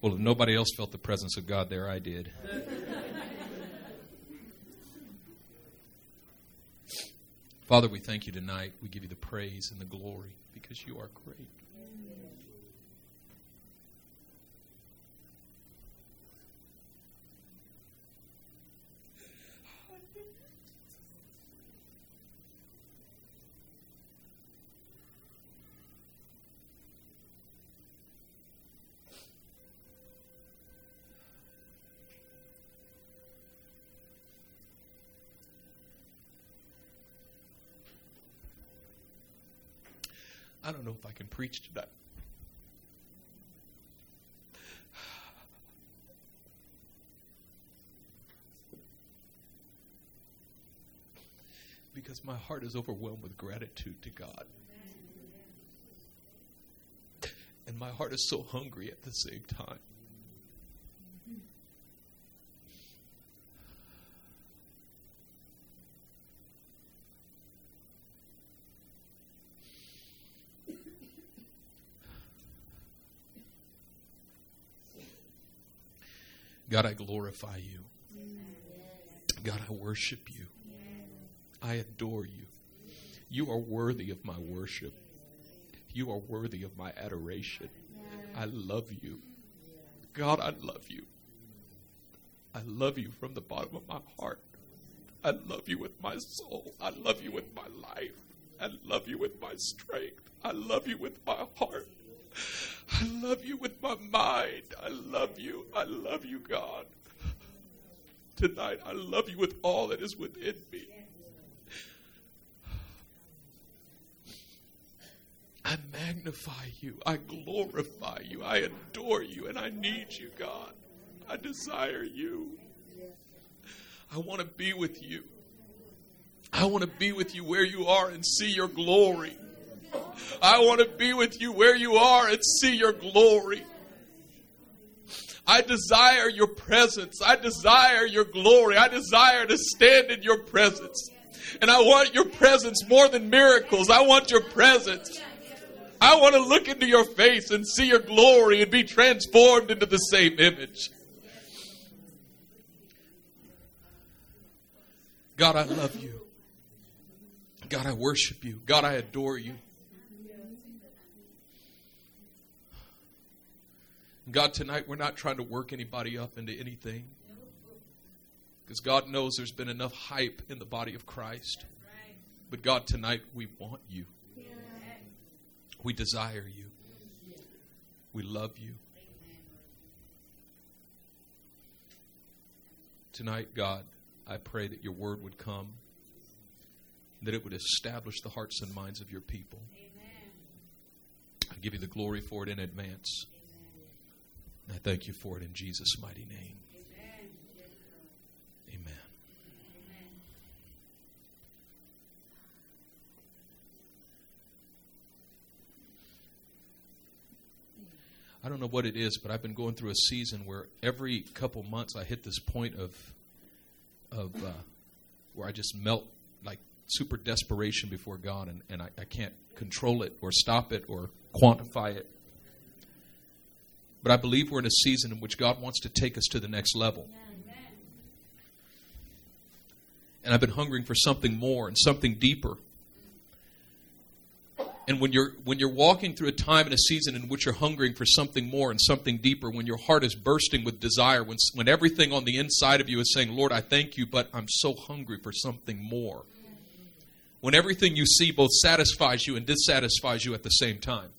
Well, if nobody else felt the presence of God there, I did. Father, we thank you tonight. We give you the praise and the glory because you are great. Preach tonight. Because my heart is overwhelmed with gratitude to God. And my heart is so hungry at the same time. God, I glorify you. God, I worship you. I adore you. You are worthy of my worship. You are worthy of my adoration. I love you. God, I love you. I love you from the bottom of my heart. I love you with my soul. I love you with my life. I love you with my strength. I love you with my heart. I love you with my mind. I love you. I love you, God. Tonight, I love you with all that is within me. I magnify you. I glorify you. I adore you. And I need you, God. I desire you. I want to be with you. I want to be with you where you are and see your glory. I want to be with you where you are and see your glory. I desire your presence. I desire your glory. I desire to stand in your presence. And I want your presence more than miracles. I want your presence. I want to look into your face and see your glory and be transformed into the same image. God, I love you. God, I worship you. God, I adore you. God, tonight we're not trying to work anybody up into anything. Because God knows there's been enough hype in the body of Christ. But God, tonight we want you. We desire you. We love you. Tonight, God, I pray that your word would come, that it would establish the hearts and minds of your people. I give you the glory for it in advance. I thank you for it in Jesus' mighty name. Amen. I don't know what it is, but I've been going through a season where every couple months I hit this point of of uh, where I just melt like super desperation before God, and, and I, I can't control it or stop it or quantify it. But I believe we're in a season in which God wants to take us to the next level. And I've been hungering for something more and something deeper. And when you're when you're walking through a time and a season in which you're hungering for something more and something deeper, when your heart is bursting with desire, when when everything on the inside of you is saying, "Lord, I thank you, but I'm so hungry for something more." When everything you see both satisfies you and dissatisfies you at the same time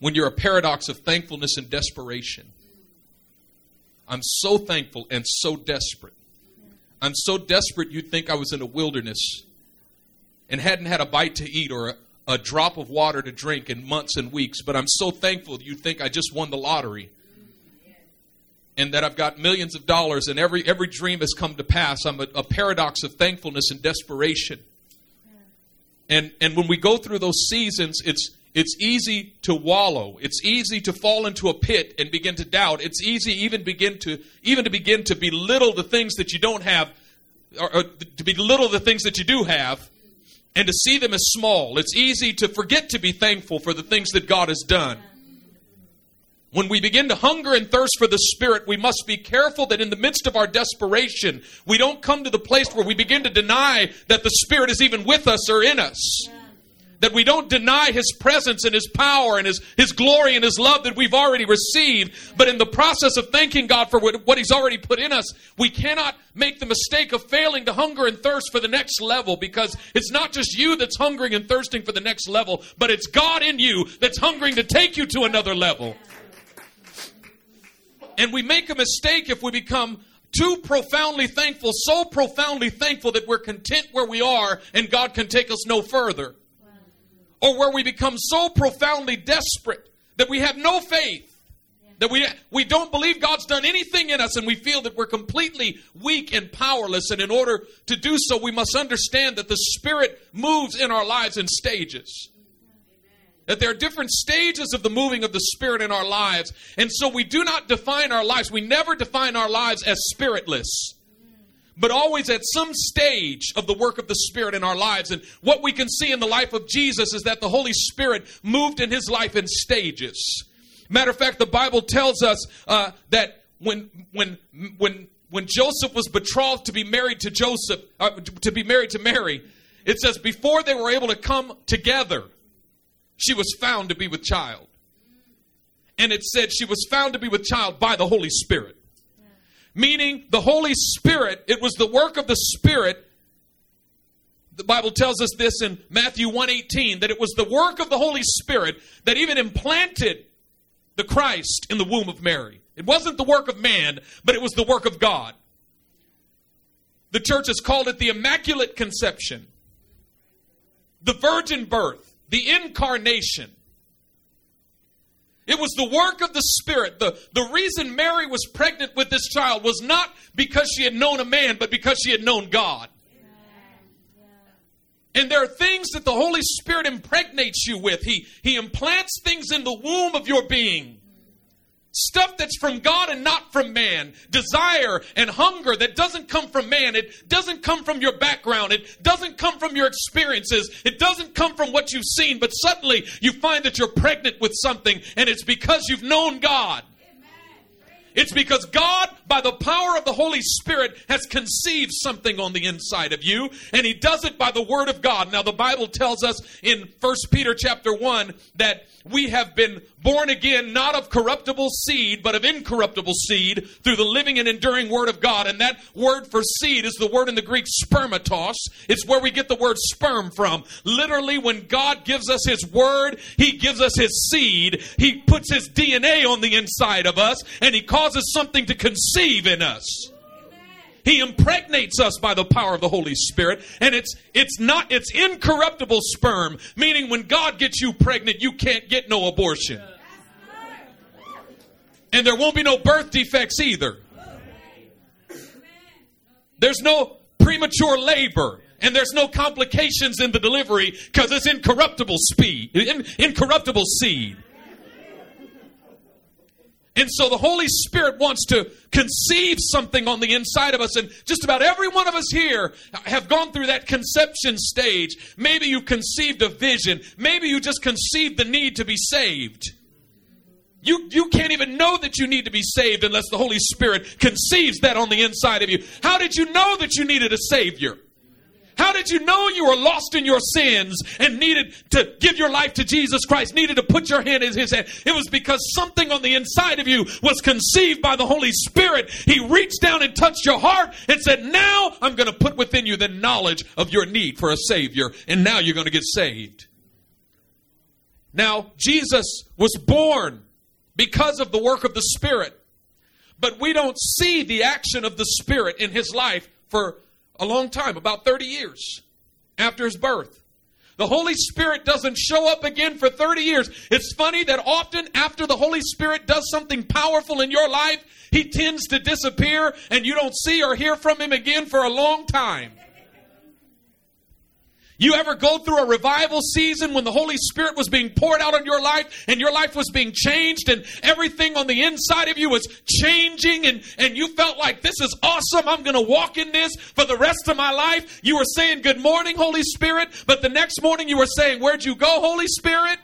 when you're a paradox of thankfulness and desperation. I'm so thankful and so desperate. I'm so desperate you'd think I was in a wilderness and hadn't had a bite to eat or a, a drop of water to drink in months and weeks, but I'm so thankful you'd think I just won the lottery and that I've got millions of dollars and every every dream has come to pass. I'm a, a paradox of thankfulness and desperation. And and when we go through those seasons, it's it's easy to wallow. It's easy to fall into a pit and begin to doubt. It's easy even begin to even to begin to belittle the things that you don't have, or, or to belittle the things that you do have, and to see them as small. It's easy to forget to be thankful for the things that God has done. When we begin to hunger and thirst for the Spirit, we must be careful that in the midst of our desperation, we don't come to the place where we begin to deny that the Spirit is even with us or in us. That we don't deny His presence and His power and His, His glory and His love that we've already received. But in the process of thanking God for what, what He's already put in us, we cannot make the mistake of failing to hunger and thirst for the next level because it's not just you that's hungering and thirsting for the next level, but it's God in you that's hungering to take you to another level. And we make a mistake if we become too profoundly thankful, so profoundly thankful that we're content where we are and God can take us no further. Or where we become so profoundly desperate that we have no faith. That we, we don't believe God's done anything in us and we feel that we're completely weak and powerless. And in order to do so, we must understand that the Spirit moves in our lives in stages that there are different stages of the moving of the Spirit in our lives. And so we do not define our lives, we never define our lives as spiritless. But always at some stage of the work of the Spirit in our lives. And what we can see in the life of Jesus is that the Holy Spirit moved in his life in stages. Matter of fact, the Bible tells us uh, that when, when, when, when Joseph was betrothed to be married to Joseph, uh, to be married to Mary, it says before they were able to come together, she was found to be with child. And it said she was found to be with child by the Holy Spirit. Meaning the Holy Spirit, it was the work of the Spirit. The Bible tells us this in Matthew 1:18 that it was the work of the Holy Spirit that even implanted the Christ in the womb of Mary. It wasn't the work of man, but it was the work of God. The church has called it the Immaculate Conception, the virgin birth the incarnation. It was the work of the Spirit. The, the reason Mary was pregnant with this child was not because she had known a man, but because she had known God. And there are things that the Holy Spirit impregnates you with. He, he implants things in the womb of your being. Stuff that's from God and not from man. Desire and hunger that doesn't come from man. It doesn't come from your background. It doesn't come from your experiences. It doesn't come from what you've seen. But suddenly you find that you're pregnant with something and it's because you've known God. It's because God, by the power of the Holy Spirit, has conceived something on the inside of you, and He does it by the Word of God. Now, the Bible tells us in 1 Peter chapter 1 that we have been born again, not of corruptible seed, but of incorruptible seed through the living and enduring Word of God. And that word for seed is the word in the Greek spermatos. It's where we get the word sperm from. Literally, when God gives us His Word, He gives us His seed. He puts His DNA on the inside of us, and He causes something to conceive in us. He impregnates us by the power of the Holy Spirit, and it's it's not it's incorruptible sperm, meaning when God gets you pregnant, you can't get no abortion. And there won't be no birth defects either. There's no premature labor and there's no complications in the delivery because it's incorruptible speed, in, incorruptible seed. And so the Holy Spirit wants to conceive something on the inside of us. And just about every one of us here have gone through that conception stage. Maybe you conceived a vision. Maybe you just conceived the need to be saved. You, you can't even know that you need to be saved unless the Holy Spirit conceives that on the inside of you. How did you know that you needed a Savior? How did you know you were lost in your sins and needed to give your life to Jesus Christ, needed to put your hand in His hand? It was because something on the inside of you was conceived by the Holy Spirit. He reached down and touched your heart and said, Now I'm going to put within you the knowledge of your need for a Savior, and now you're going to get saved. Now, Jesus was born because of the work of the Spirit, but we don't see the action of the Spirit in His life for a long time, about 30 years after his birth. The Holy Spirit doesn't show up again for 30 years. It's funny that often after the Holy Spirit does something powerful in your life, he tends to disappear and you don't see or hear from him again for a long time. You ever go through a revival season when the Holy Spirit was being poured out on your life and your life was being changed and everything on the inside of you was changing and, and you felt like this is awesome. I'm going to walk in this for the rest of my life. You were saying, Good morning, Holy Spirit. But the next morning you were saying, Where'd you go, Holy Spirit?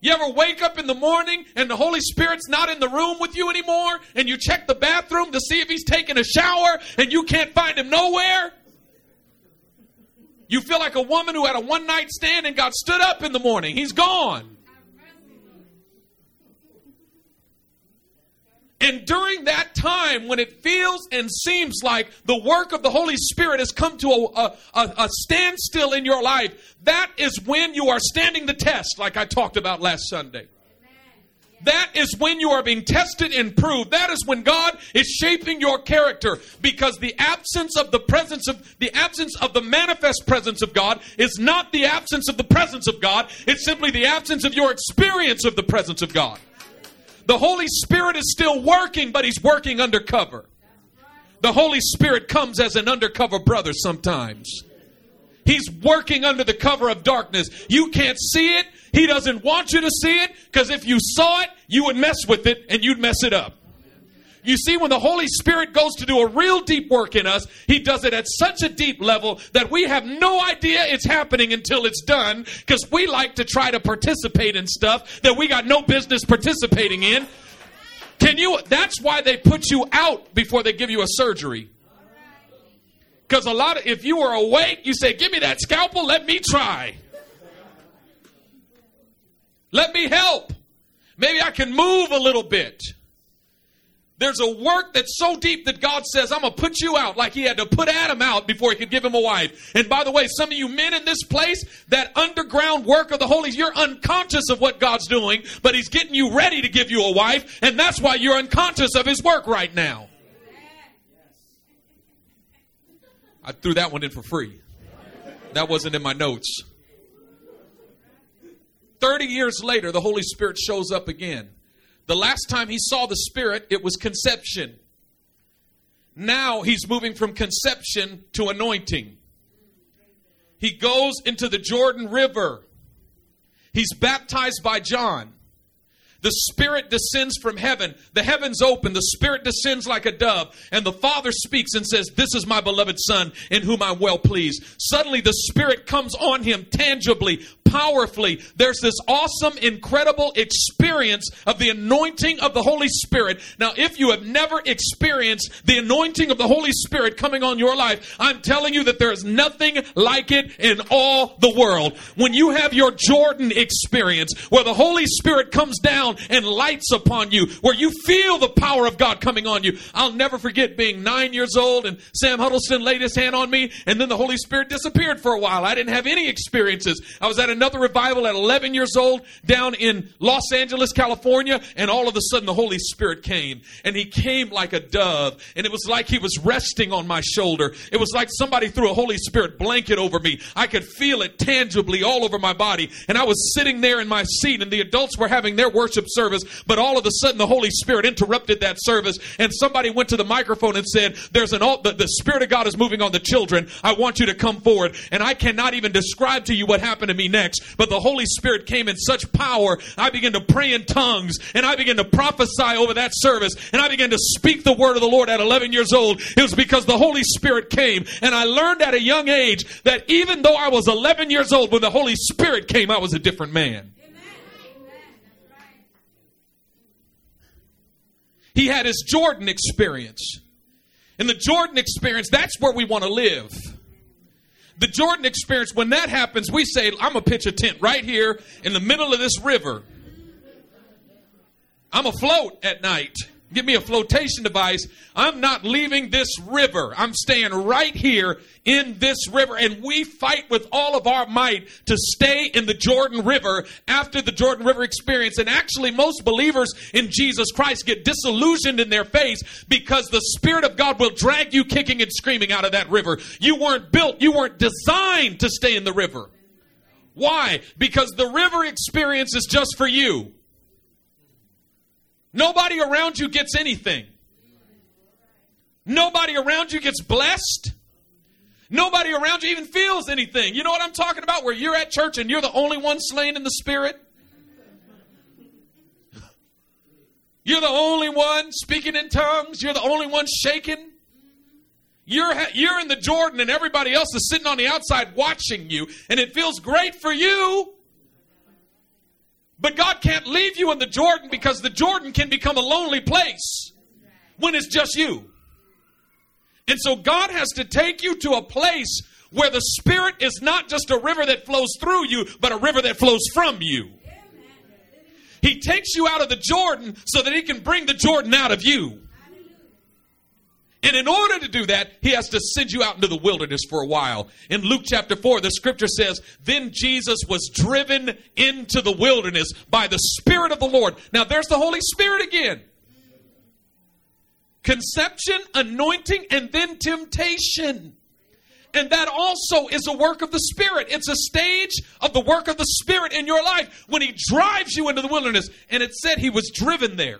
You ever wake up in the morning and the Holy Spirit's not in the room with you anymore and you check the bathroom to see if he's taking a shower and you can't find him nowhere? You feel like a woman who had a one night stand and got stood up in the morning. He's gone. And during that time, when it feels and seems like the work of the Holy Spirit has come to a, a, a, standstill in your life, that is when you are standing the test, like I talked about last Sunday. That is when you are being tested and proved. That is when God is shaping your character because the absence of the presence of the absence of the manifest presence of God is not the absence of the presence of God. It's simply the absence of your experience of the presence of God. The Holy Spirit is still working, but He's working undercover. The Holy Spirit comes as an undercover brother sometimes. He's working under the cover of darkness. You can't see it. He doesn't want you to see it because if you saw it, you would mess with it and you'd mess it up. You see, when the Holy Spirit goes to do a real deep work in us, He does it at such a deep level that we have no idea it's happening until it's done because we like to try to participate in stuff that we got no business participating in. Can you? That's why they put you out before they give you a surgery. Because a lot of, if you were awake, you say, Give me that scalpel, let me try. Let me help. Maybe I can move a little bit. There's a work that's so deep that God says, I'm going to put you out like he had to put Adam out before he could give him a wife. And by the way, some of you men in this place, that underground work of the Holy, you're unconscious of what God's doing, but he's getting you ready to give you a wife, and that's why you're unconscious of his work right now. I threw that one in for free. That wasn't in my notes. 30 years later, the Holy Spirit shows up again. The last time he saw the Spirit, it was conception. Now he's moving from conception to anointing. He goes into the Jordan River. He's baptized by John. The Spirit descends from heaven. The heavens open. The Spirit descends like a dove. And the Father speaks and says, This is my beloved Son in whom I'm well pleased. Suddenly the Spirit comes on him tangibly, powerfully. There's this awesome, incredible experience of the anointing of the Holy Spirit. Now, if you have never experienced the anointing of the Holy Spirit coming on your life, I'm telling you that there is nothing like it in all the world. When you have your Jordan experience, where the Holy Spirit comes down and lights upon you, where you feel the power of God coming on you. I'll never forget being nine years old and Sam Huddleston laid his hand on me, and then the Holy Spirit disappeared for a while. I didn't have any experiences. I was at a another revival at 11 years old down in Los Angeles, California, and all of a sudden the Holy Spirit came. And he came like a dove, and it was like he was resting on my shoulder. It was like somebody threw a Holy Spirit blanket over me. I could feel it tangibly all over my body. And I was sitting there in my seat, and the adults were having their worship service, but all of a sudden the Holy Spirit interrupted that service, and somebody went to the microphone and said, There's an the, the Spirit of God is moving on the children. I want you to come forward. And I cannot even describe to you what happened to me next but the Holy Spirit came in such power. I began to pray in tongues and I began to prophesy over that service and I began to speak the word of the Lord at 11 years old. It was because the Holy Spirit came and I learned at a young age that even though I was 11 years old when the Holy Spirit came, I was a different man. He had his Jordan experience. In the Jordan experience, that's where we want to live the Jordan experience, when that happens, we say, I'm going to pitch a tent right here in the middle of this river. I'm afloat at night. Give me a flotation device. I'm not leaving this river. I'm staying right here in this river. And we fight with all of our might to stay in the Jordan River after the Jordan River experience. And actually, most believers in Jesus Christ get disillusioned in their faith because the Spirit of God will drag you kicking and screaming out of that river. You weren't built, you weren't designed to stay in the river. Why? Because the river experience is just for you. Nobody around you gets anything. Nobody around you gets blessed. Nobody around you even feels anything. You know what I'm talking about? Where you're at church and you're the only one slain in the spirit. You're the only one speaking in tongues. You're the only one shaking. You're, you're in the Jordan and everybody else is sitting on the outside watching you, and it feels great for you. But God can't leave you in the Jordan because the Jordan can become a lonely place when it's just you. And so God has to take you to a place where the Spirit is not just a river that flows through you, but a river that flows from you. He takes you out of the Jordan so that He can bring the Jordan out of you. And in order to do that, he has to send you out into the wilderness for a while. In Luke chapter 4, the scripture says, Then Jesus was driven into the wilderness by the Spirit of the Lord. Now, there's the Holy Spirit again. Conception, anointing, and then temptation. And that also is a work of the Spirit. It's a stage of the work of the Spirit in your life when He drives you into the wilderness. And it said He was driven there.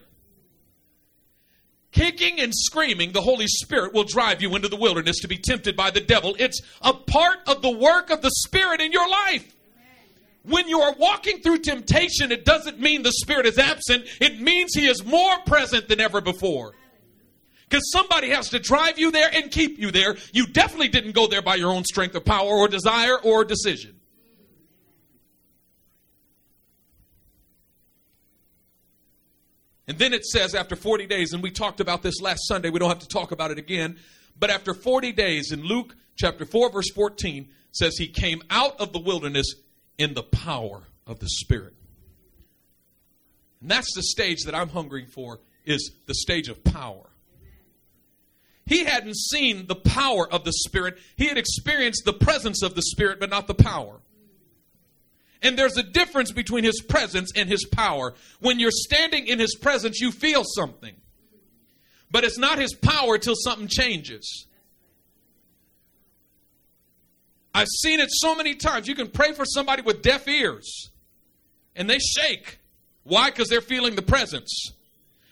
Kicking and screaming, the Holy Spirit will drive you into the wilderness to be tempted by the devil. It's a part of the work of the Spirit in your life. When you are walking through temptation, it doesn't mean the Spirit is absent, it means He is more present than ever before. Because somebody has to drive you there and keep you there. You definitely didn't go there by your own strength or power or desire or decision. And then it says after 40 days, and we talked about this last Sunday, we don't have to talk about it again, but after 40 days in Luke chapter 4, verse 14, says he came out of the wilderness in the power of the Spirit. And that's the stage that I'm hungering for, is the stage of power. He hadn't seen the power of the Spirit. He had experienced the presence of the Spirit, but not the power. And there's a difference between his presence and his power. When you're standing in his presence, you feel something. But it's not his power till something changes. I've seen it so many times. You can pray for somebody with deaf ears and they shake. Why? Because they're feeling the presence.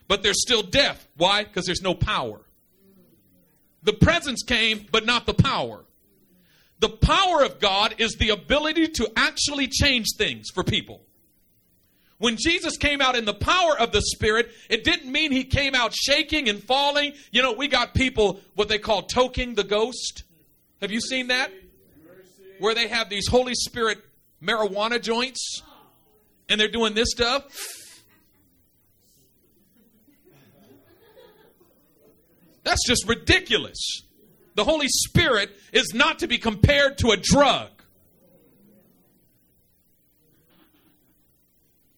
But they're still deaf. Why? Because there's no power. The presence came, but not the power. The power of God is the ability to actually change things for people. When Jesus came out in the power of the Spirit, it didn't mean he came out shaking and falling. You know, we got people, what they call toking the ghost. Have you seen that? Where they have these Holy Spirit marijuana joints and they're doing this stuff. That's just ridiculous the Holy Spirit is not to be compared to a drug.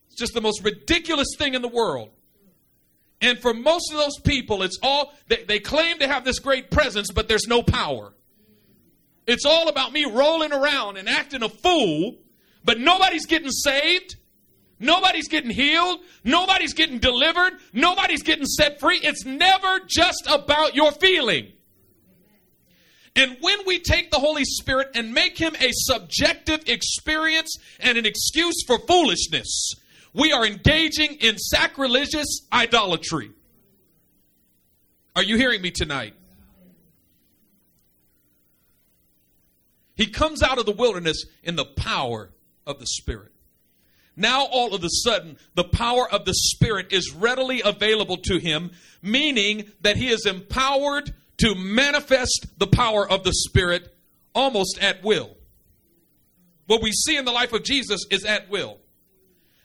It's just the most ridiculous thing in the world. And for most of those people, it's all, they, they claim to have this great presence, but there's no power. It's all about me rolling around and acting a fool, but nobody's getting saved. Nobody's getting healed. Nobody's getting delivered. Nobody's getting set free. It's never just about your feeling. And when we take the Holy Spirit and make him a subjective experience and an excuse for foolishness, we are engaging in sacrilegious idolatry. Are you hearing me tonight? He comes out of the wilderness in the power of the Spirit. Now, all of a sudden, the power of the Spirit is readily available to him, meaning that he is empowered to manifest the power of the Spirit almost at will. What we see in the life of Jesus is at will.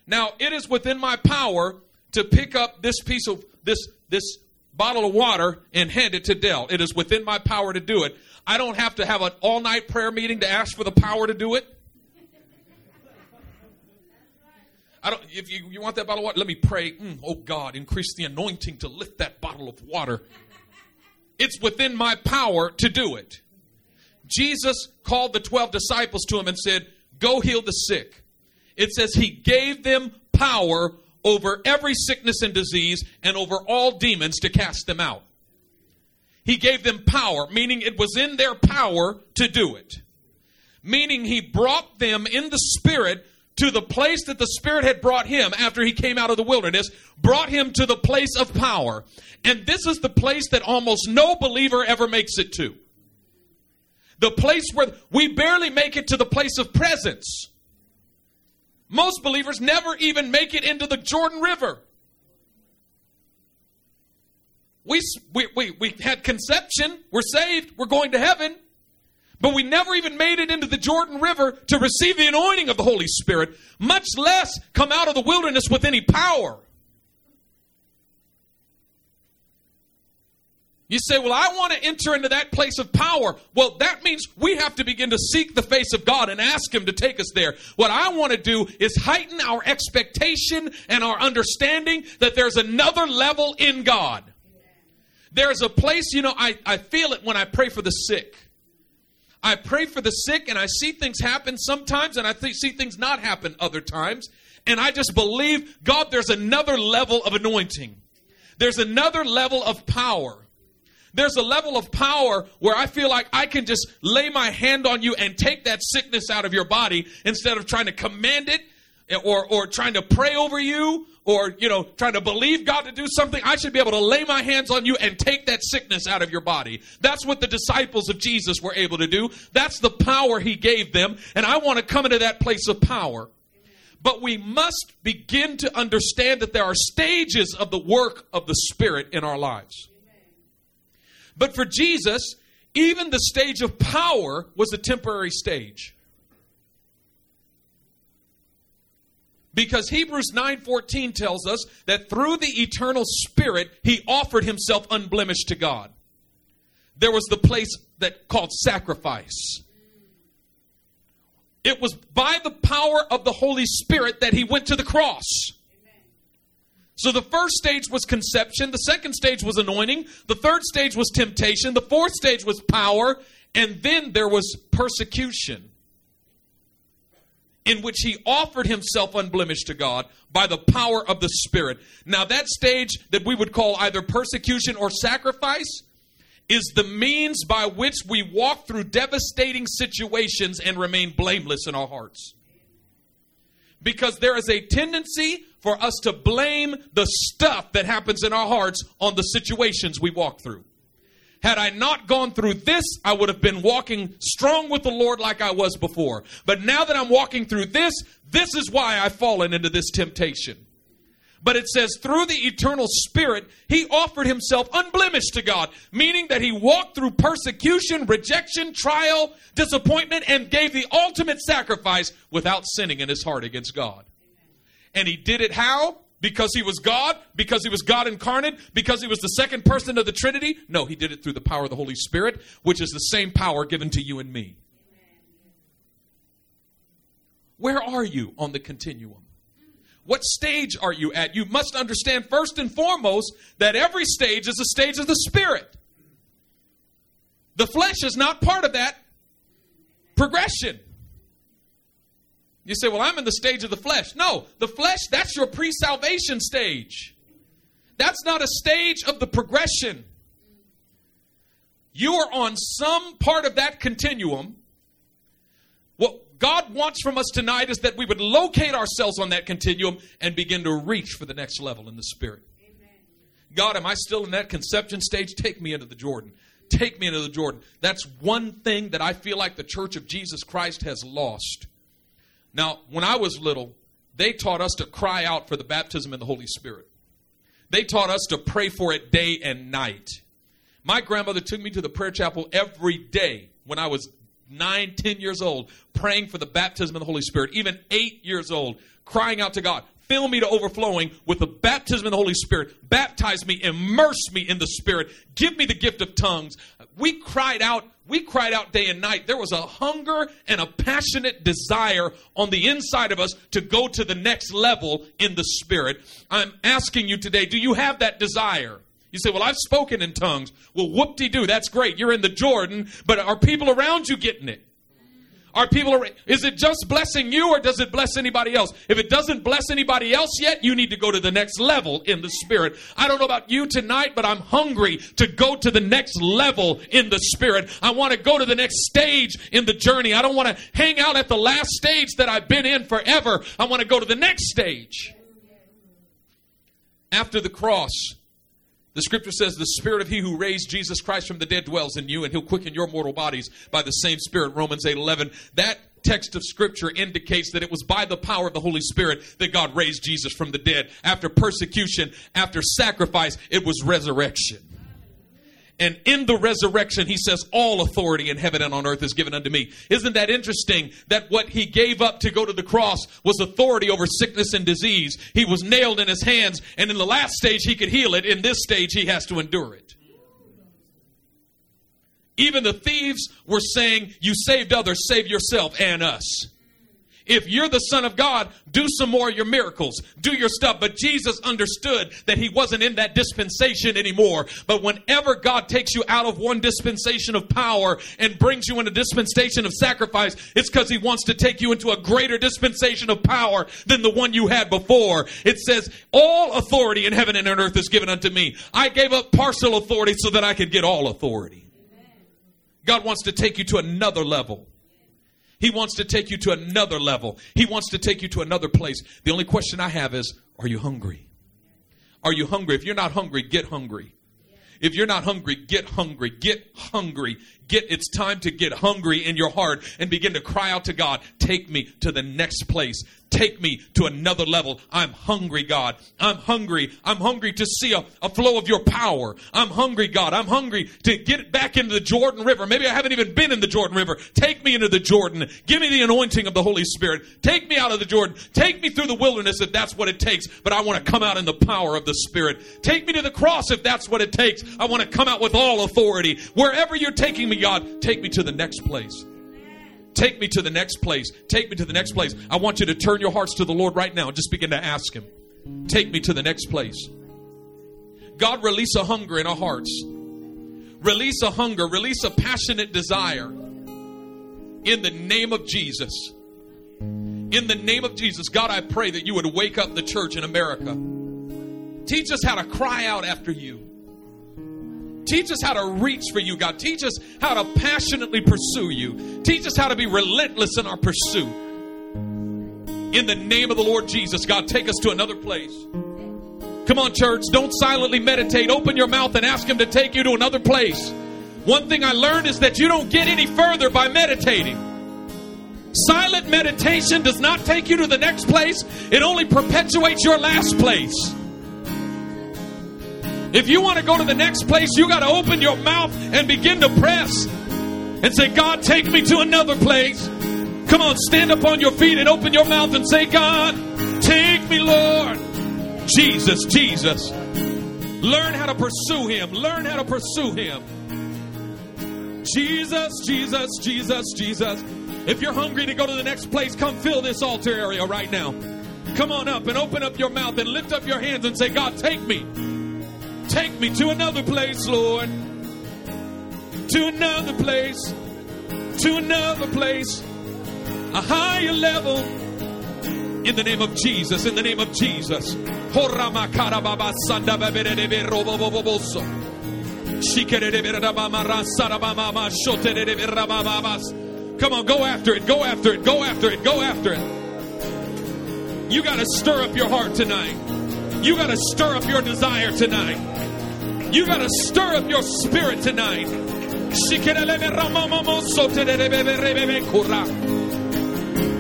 Now, it is within my power to pick up this piece of this this bottle of water and hand it to Dell. It is within my power to do it. I don't have to have an all-night prayer meeting to ask for the power to do it. I don't. If you, you want that bottle of water, let me pray. Mm, oh God, increase the anointing to lift that bottle of water it's within my power to do it. Jesus called the 12 disciples to him and said, Go heal the sick. It says he gave them power over every sickness and disease and over all demons to cast them out. He gave them power, meaning it was in their power to do it. Meaning he brought them in the spirit to the place that the Spirit had brought him after he came out of the wilderness, brought him to the place of power. And this is the place that almost no believer ever makes it to. The place where we barely make it to the place of presence. Most believers never even make it into the Jordan River. We, we, we, we had conception, we're saved, we're going to heaven. But we never even made it into the Jordan River to receive the anointing of the Holy Spirit, much less come out of the wilderness with any power. You say, Well, I want to enter into that place of power. Well, that means we have to begin to seek the face of God and ask Him to take us there. What I want to do is heighten our expectation and our understanding that there's another level in God. There's a place, you know, I, I feel it when I pray for the sick. I pray for the sick and I see things happen sometimes and I th- see things not happen other times. And I just believe, God, there's another level of anointing. There's another level of power. There's a level of power where I feel like I can just lay my hand on you and take that sickness out of your body instead of trying to command it or, or trying to pray over you or, you know, trying to believe God to do something. I should be able to lay my hands on you and take that sickness out of your body. That's what the disciples of Jesus were able to do. That's the power he gave them. And I want to come into that place of power. But we must begin to understand that there are stages of the work of the Spirit in our lives. But for Jesus, even the stage of power was a temporary stage. Because Hebrews 9:14 tells us that through the eternal spirit he offered himself unblemished to God. There was the place that called sacrifice. It was by the power of the Holy Spirit that he went to the cross. So the first stage was conception, the second stage was anointing, the third stage was temptation, the fourth stage was power, and then there was persecution, in which he offered himself unblemished to God by the power of the Spirit. Now, that stage that we would call either persecution or sacrifice is the means by which we walk through devastating situations and remain blameless in our hearts. Because there is a tendency for us to blame the stuff that happens in our hearts on the situations we walk through. Had I not gone through this, I would have been walking strong with the Lord like I was before. But now that I'm walking through this, this is why I've fallen into this temptation. But it says, through the eternal Spirit, he offered himself unblemished to God, meaning that he walked through persecution, rejection, trial, disappointment, and gave the ultimate sacrifice without sinning in his heart against God. And he did it how? Because he was God? Because he was God incarnate? Because he was the second person of the Trinity? No, he did it through the power of the Holy Spirit, which is the same power given to you and me. Where are you on the continuum? What stage are you at? You must understand first and foremost that every stage is a stage of the Spirit. The flesh is not part of that progression. You say, Well, I'm in the stage of the flesh. No, the flesh, that's your pre salvation stage. That's not a stage of the progression. You are on some part of that continuum. What God wants from us tonight is that we would locate ourselves on that continuum and begin to reach for the next level in the Spirit. Amen. God, am I still in that conception stage? Take me into the Jordan. Take me into the Jordan. That's one thing that I feel like the Church of Jesus Christ has lost. Now, when I was little, they taught us to cry out for the baptism in the Holy Spirit. They taught us to pray for it day and night. My grandmother took me to the prayer chapel every day when I was nine, ten years old, praying for the baptism of the Holy Spirit, even eight years old, crying out to God, fill me to overflowing with the baptism of the Holy Spirit. Baptize me, immerse me in the Spirit. Give me the gift of tongues. We cried out, we cried out day and night. There was a hunger and a passionate desire on the inside of us to go to the next level in the Spirit. I'm asking you today, do you have that desire? You say, Well, I've spoken in tongues. Well, whoop de doo, that's great. You're in the Jordan, but are people around you getting it? Are people, is it just blessing you or does it bless anybody else? If it doesn't bless anybody else yet, you need to go to the next level in the Spirit. I don't know about you tonight, but I'm hungry to go to the next level in the Spirit. I want to go to the next stage in the journey. I don't want to hang out at the last stage that I've been in forever. I want to go to the next stage. After the cross, the scripture says, The spirit of he who raised Jesus Christ from the dead dwells in you, and he'll quicken your mortal bodies by the same spirit. Romans 8 11. That text of scripture indicates that it was by the power of the Holy Spirit that God raised Jesus from the dead. After persecution, after sacrifice, it was resurrection. And in the resurrection, he says, All authority in heaven and on earth is given unto me. Isn't that interesting that what he gave up to go to the cross was authority over sickness and disease? He was nailed in his hands, and in the last stage, he could heal it. In this stage, he has to endure it. Even the thieves were saying, You saved others, save yourself and us. If you're the Son of God, do some more of your miracles, do your stuff. But Jesus understood that he wasn't in that dispensation anymore. But whenever God takes you out of one dispensation of power and brings you into a dispensation of sacrifice, it's because he wants to take you into a greater dispensation of power than the one you had before. It says, All authority in heaven and on earth is given unto me. I gave up partial authority so that I could get all authority. God wants to take you to another level. He wants to take you to another level. He wants to take you to another place. The only question I have is are you hungry? Are you hungry? If you're not hungry, get hungry. If you're not hungry, get hungry. Get hungry. Get it's time to get hungry in your heart and begin to cry out to God, take me to the next place. Take me to another level. I'm hungry, God. I'm hungry. I'm hungry to see a, a flow of your power. I'm hungry, God. I'm hungry to get back into the Jordan River. Maybe I haven't even been in the Jordan River. Take me into the Jordan. Give me the anointing of the Holy Spirit. Take me out of the Jordan. Take me through the wilderness if that's what it takes. But I want to come out in the power of the Spirit. Take me to the cross if that's what it takes. I want to come out with all authority. Wherever you're taking me, God, take me to the next place. Take me to the next place. Take me to the next place. I want you to turn your hearts to the Lord right now and just begin to ask Him. Take me to the next place. God, release a hunger in our hearts. Release a hunger, release a passionate desire in the name of Jesus. In the name of Jesus, God, I pray that you would wake up the church in America. Teach us how to cry out after you. Teach us how to reach for you, God. Teach us how to passionately pursue you. Teach us how to be relentless in our pursuit. In the name of the Lord Jesus, God, take us to another place. Come on, church. Don't silently meditate. Open your mouth and ask Him to take you to another place. One thing I learned is that you don't get any further by meditating. Silent meditation does not take you to the next place, it only perpetuates your last place. If you want to go to the next place, you got to open your mouth and begin to press and say, God, take me to another place. Come on, stand up on your feet and open your mouth and say, God, take me, Lord. Jesus, Jesus. Learn how to pursue Him. Learn how to pursue Him. Jesus, Jesus, Jesus, Jesus. If you're hungry to go to the next place, come fill this altar area right now. Come on up and open up your mouth and lift up your hands and say, God, take me. Take me to another place, Lord. To another place. To another place. A higher level. In the name of Jesus. In the name of Jesus. Come on, go after it, go after it, go after it, go after it. You got to stir up your heart tonight. You got to stir up your desire tonight. You got to stir up your spirit tonight.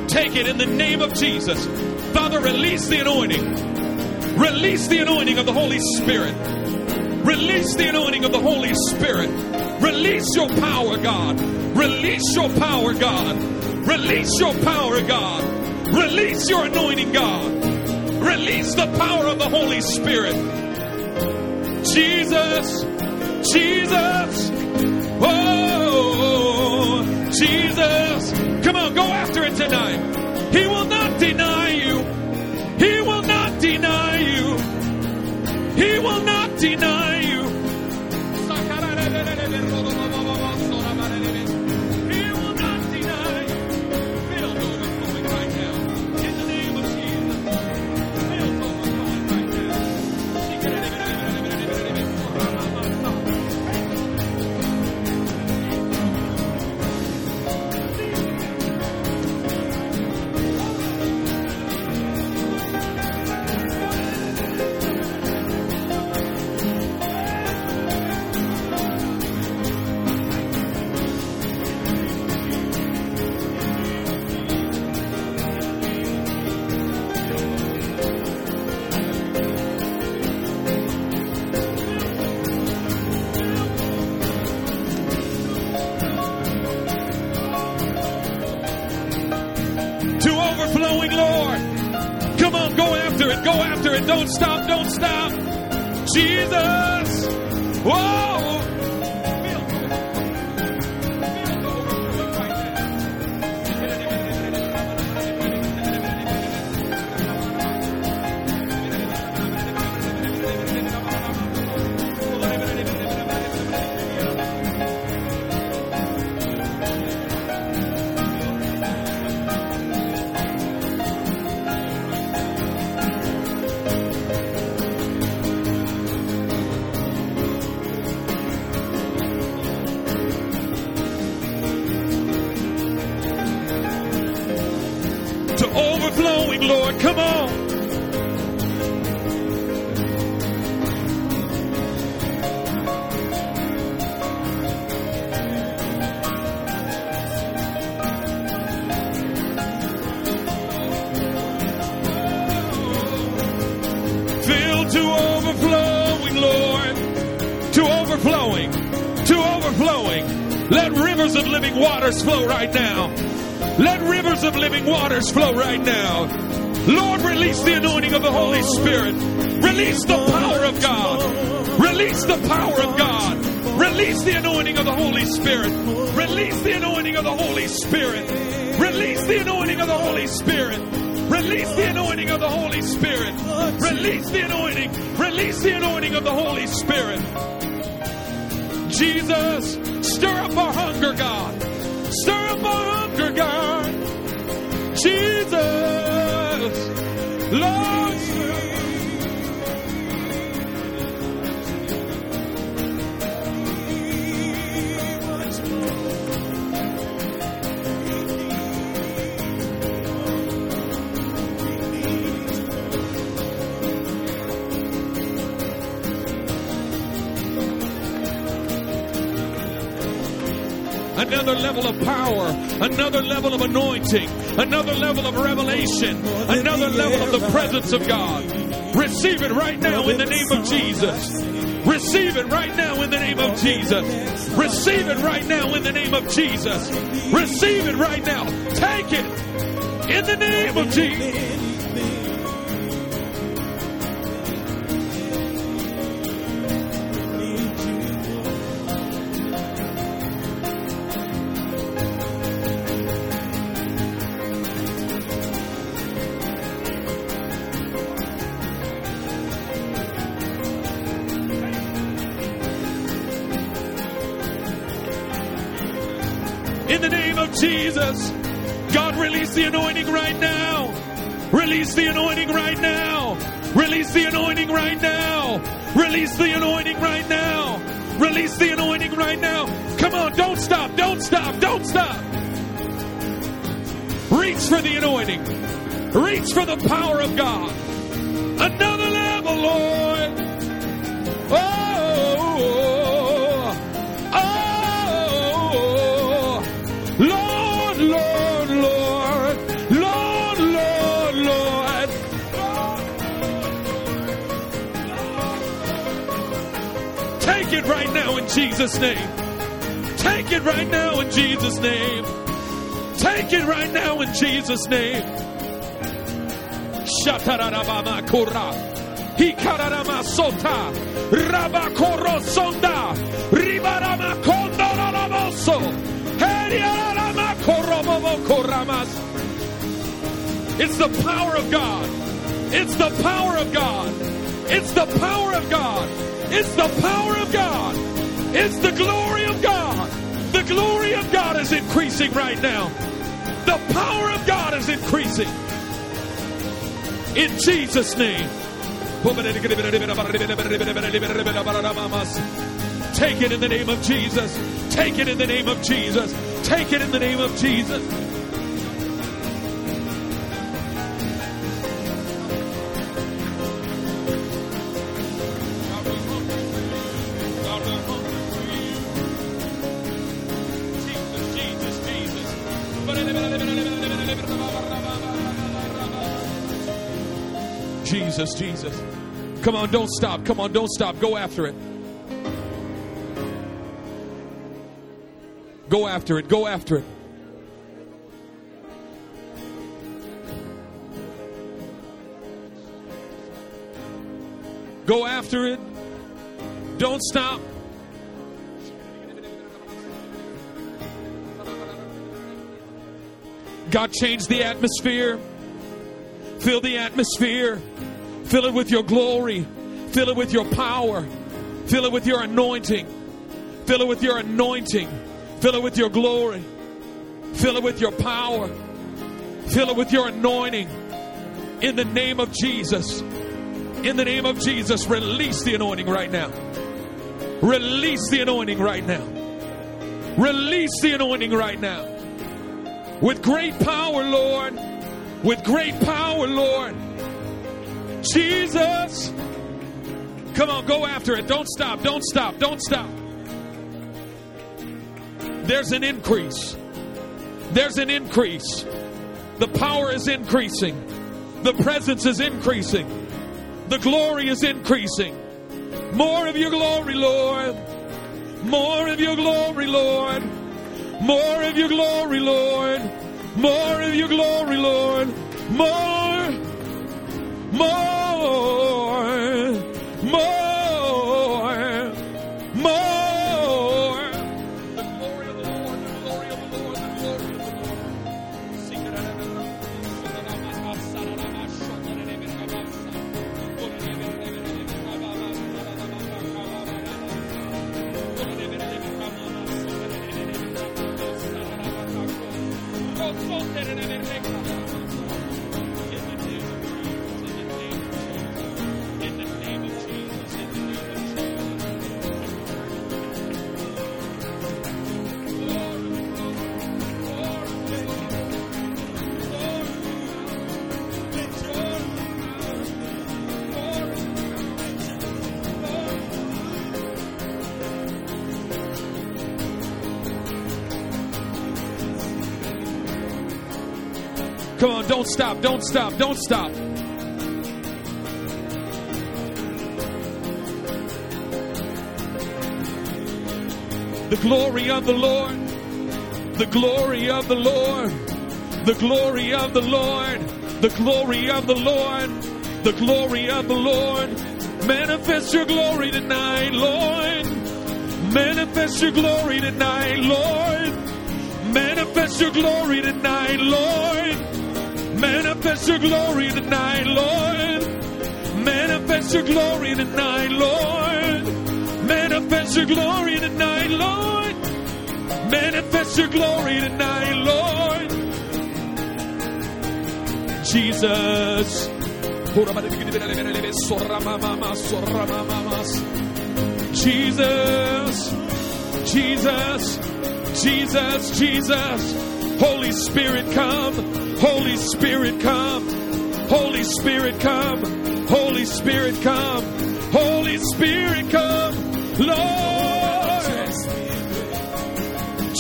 Take it in the name of Jesus. Father, release the anointing. Release the anointing of the Holy Spirit. Release the anointing of the Holy Spirit. Release your power, God. Release your power, God. Release your power, God. Release your anointing, God. Release the power of the Holy Spirit. Jesus, Jesus, oh, Jesus. Come on, go after it tonight. Don't stop, don't stop. Jesus. Whoa. Waters flow right now. Let rivers of living waters flow right now. Lord, release the anointing of the Holy Spirit. Release the power of God. Release the power of God. Release the anointing of the Holy Spirit. Release the anointing of the Holy Spirit. Release the anointing of the Holy Spirit. Release the anointing of the Holy Spirit. Release the anointing. Release the anointing of the Holy Spirit. Jesus, stir up our hunger, God. Stir up our hunger, God. Jesus, Lord. Another level of power, another level of anointing, another level of revelation, another level of the presence of God. Receive it right now in the name of Jesus. Receive it right now in the name of Jesus. Receive it right now in the name of Jesus. Receive it right now. Take it in the name of Jesus. Release the anointing right now. Release the anointing right now. Release the anointing right now. Release the anointing right now. Release the anointing right now. Come on, don't stop, don't stop, don't stop. Reach for the anointing. Reach for the power of God. Another Jesus' name. Take it right now in Jesus' name. Take it right now in Jesus' name. Sota. Rabakoro sonda. Ribarama. Heriarama koramas. It's the power of God. It's the power of God. It's the power of God. It's the power of God. It's the glory of God. The glory of God is increasing right now. The power of God is increasing. In Jesus' name. Take it in the name of Jesus. Take it in the name of Jesus. Take it in the name of Jesus. Jesus. Jesus. Come on, don't stop. Come on, don't stop. Go after it. Go after it. Go after it. Go after it. Don't stop. God, changed the atmosphere. Fill the atmosphere. Fill it with your glory. Fill it with your power. Fill it with your anointing. Fill it with your anointing. Fill it with your glory. Fill it with your power. Fill it with your anointing. In the name of Jesus. In the name of Jesus, release the anointing right now. Release the anointing right now. Release the anointing right now. With great power, Lord. With great power, Lord. Jesus. Come on, go after it. Don't stop. Don't stop. Don't stop. There's an increase. There's an increase. The power is increasing. The presence is increasing. The glory is increasing. More of your glory, Lord. More of your glory, Lord. More of your glory, Lord. More of your glory, Lord. More. More. More. Come on, don't stop, don't stop, don't stop. The glory of the Lord, the glory of the Lord, the glory of the Lord, the glory of the Lord, the glory of the Lord. Manifest your glory tonight, Lord. Manifest your glory tonight, Lord. Manifest your glory tonight, Lord. Manifest your glory tonight, Lord. Manifest your glory tonight, Lord. Manifest your glory tonight, Lord. Manifest your glory tonight, Lord. Jesus. Jesus. Jesus. Jesus, Jesus. Holy Spirit, come. Holy Spirit, come. Holy Spirit, come. Holy Spirit, come. Holy Spirit, come. Lord.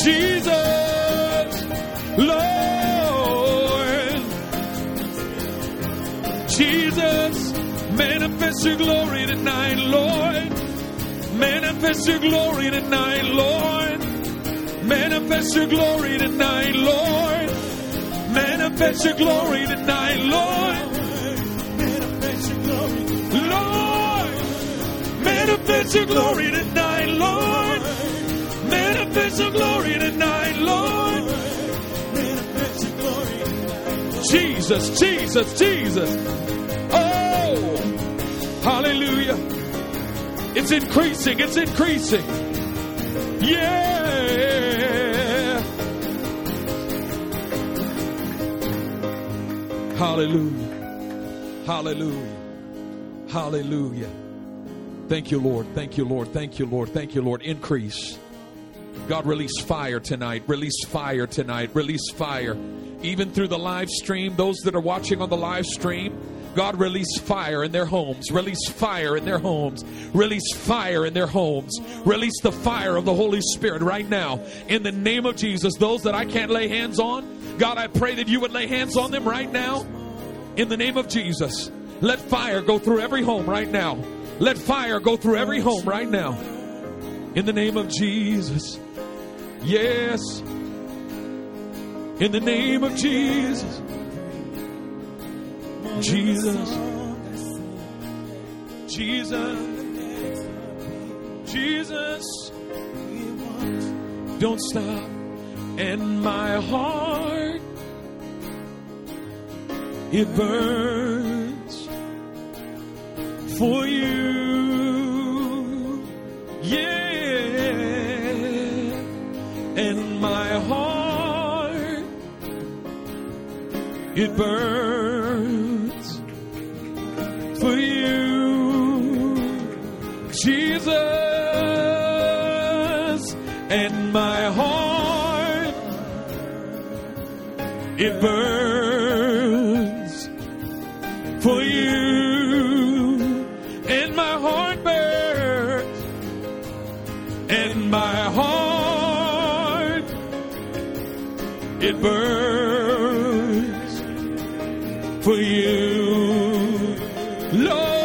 Jesus. Lord. Jesus. Manifest your glory tonight, Lord. Manifest your glory tonight, Lord. Manifest your glory tonight, Lord. Manifest your glory tonight, Lord. Manifest your glory. Lord. Manifest your glory tonight, Lord. Manifest your glory tonight, Lord. Jesus, Jesus, Jesus. Oh, hallelujah. It's increasing, it's increasing. Yeah. Hallelujah. Hallelujah. Hallelujah. Thank you, Lord. Thank you, Lord. Thank you, Lord. Thank you, Lord. Increase. God, release fire tonight. Release fire tonight. Release fire. Even through the live stream, those that are watching on the live stream, God, release fire in their homes. Release fire in their homes. Release fire in their homes. Release the fire of the Holy Spirit right now. In the name of Jesus, those that I can't lay hands on, God, I pray that you would lay hands on them right now. In the name of Jesus, let fire go through every home right now. Let fire go through every home right now. In the name of Jesus. Yes. In the name of Jesus. Jesus. Jesus, Jesus, don't stop. And my heart, it burns for you. Yeah. And my heart, it burns for you. Jesus. And my heart, it burns heart, it burns for you. Lord,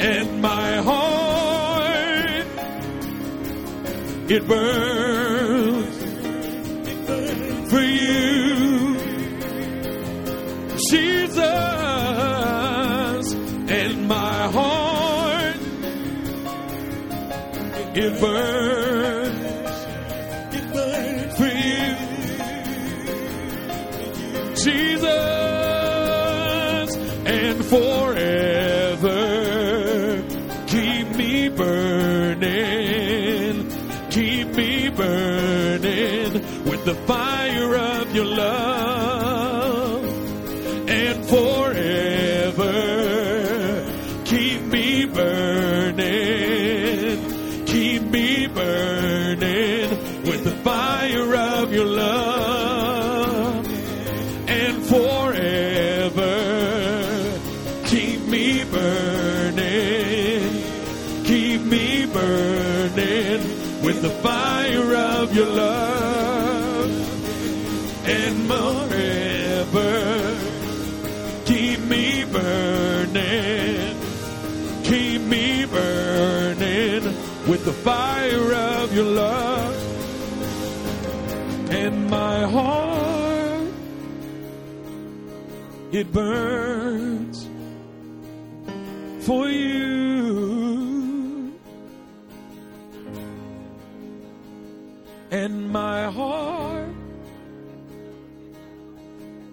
and my heart, it burns it burns, it burns for you. Jesus, and forever, keep me burning, keep me burning. With the fire of your love and forever. Keep me burning keep me burning with the fire of your love. And my heart it burns for you my heart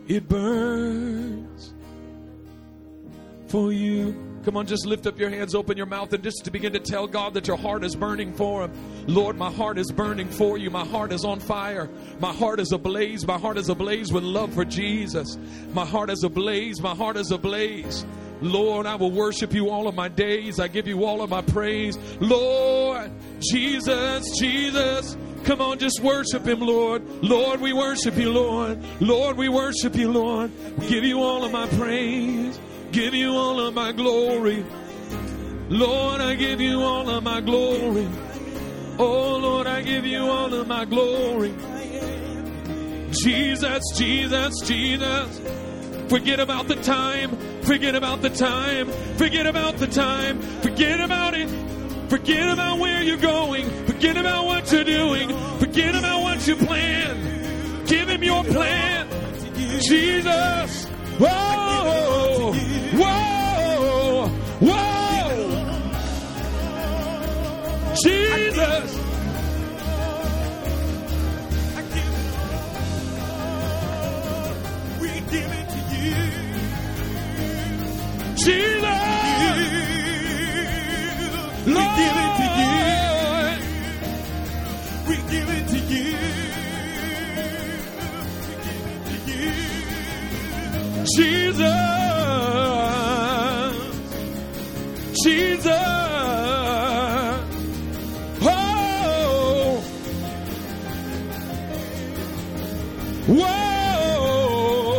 it burns for you. Come on, just lift up your hands, open your mouth, and just to begin to tell God that your heart is burning for Him. Lord, my heart is burning for you. My heart is on fire. My heart is ablaze. My heart is ablaze with love for Jesus. My heart is ablaze. My heart is ablaze. Lord, I will worship you all of my days. I give you all of my praise. Lord, Jesus, Jesus. Come on, just worship him, Lord. Lord, we worship you, Lord. Lord, we worship you, Lord. Give you all of my praise. Give you all of my glory. Lord, I give you all of my glory. Oh, Lord, I give you all of my glory. Jesus, Jesus, Jesus. Forget about the time. Forget about the time. Forget about the time. Forget about it. Forget about where you're going. Forget about what you're doing. Forget about what you plan. Give him your plan. Jesus. Whoa. Whoa. Whoa. Jesus. Jesus. We give it to you. We give it to you. We give it to you. Jesus, Jesus, oh,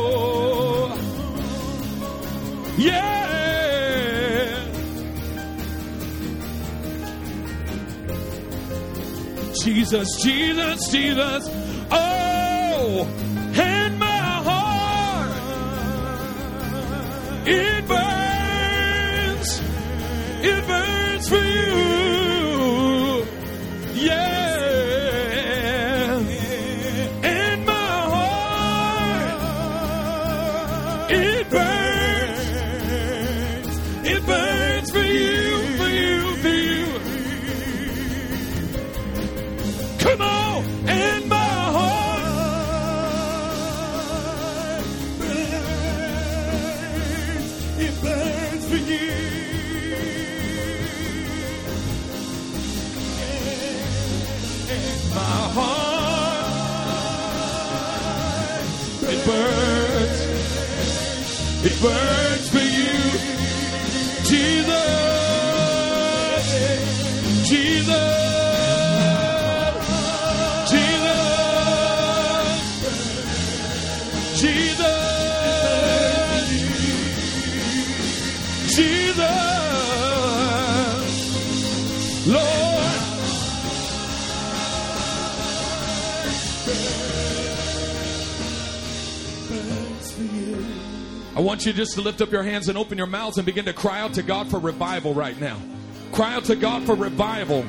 whoa, yeah, Jesus, Jesus, Jesus, oh, It want you just to lift up your hands and open your mouths and begin to cry out to God for revival right now. Cry out to God for revival.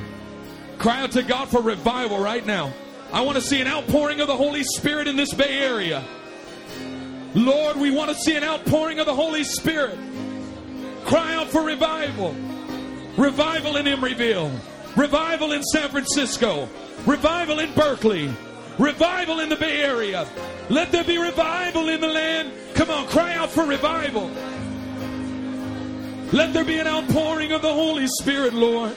Cry out to God for revival right now. I want to see an outpouring of the Holy Spirit in this Bay Area. Lord, we want to see an outpouring of the Holy Spirit. Cry out for revival. Revival in Emeryville. Revival in San Francisco. Revival in Berkeley. Revival in the Bay Area. Let there be revival in the land. Come on, cry out for revival. Let there be an outpouring of the Holy Spirit, Lord.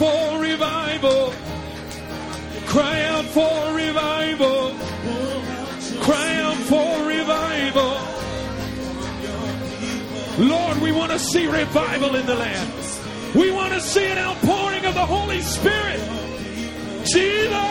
For revival. Cry out for revival. Cry out for revival. Lord, we want to see revival in the land. We want to see an outpouring of the Holy Spirit. Jesus.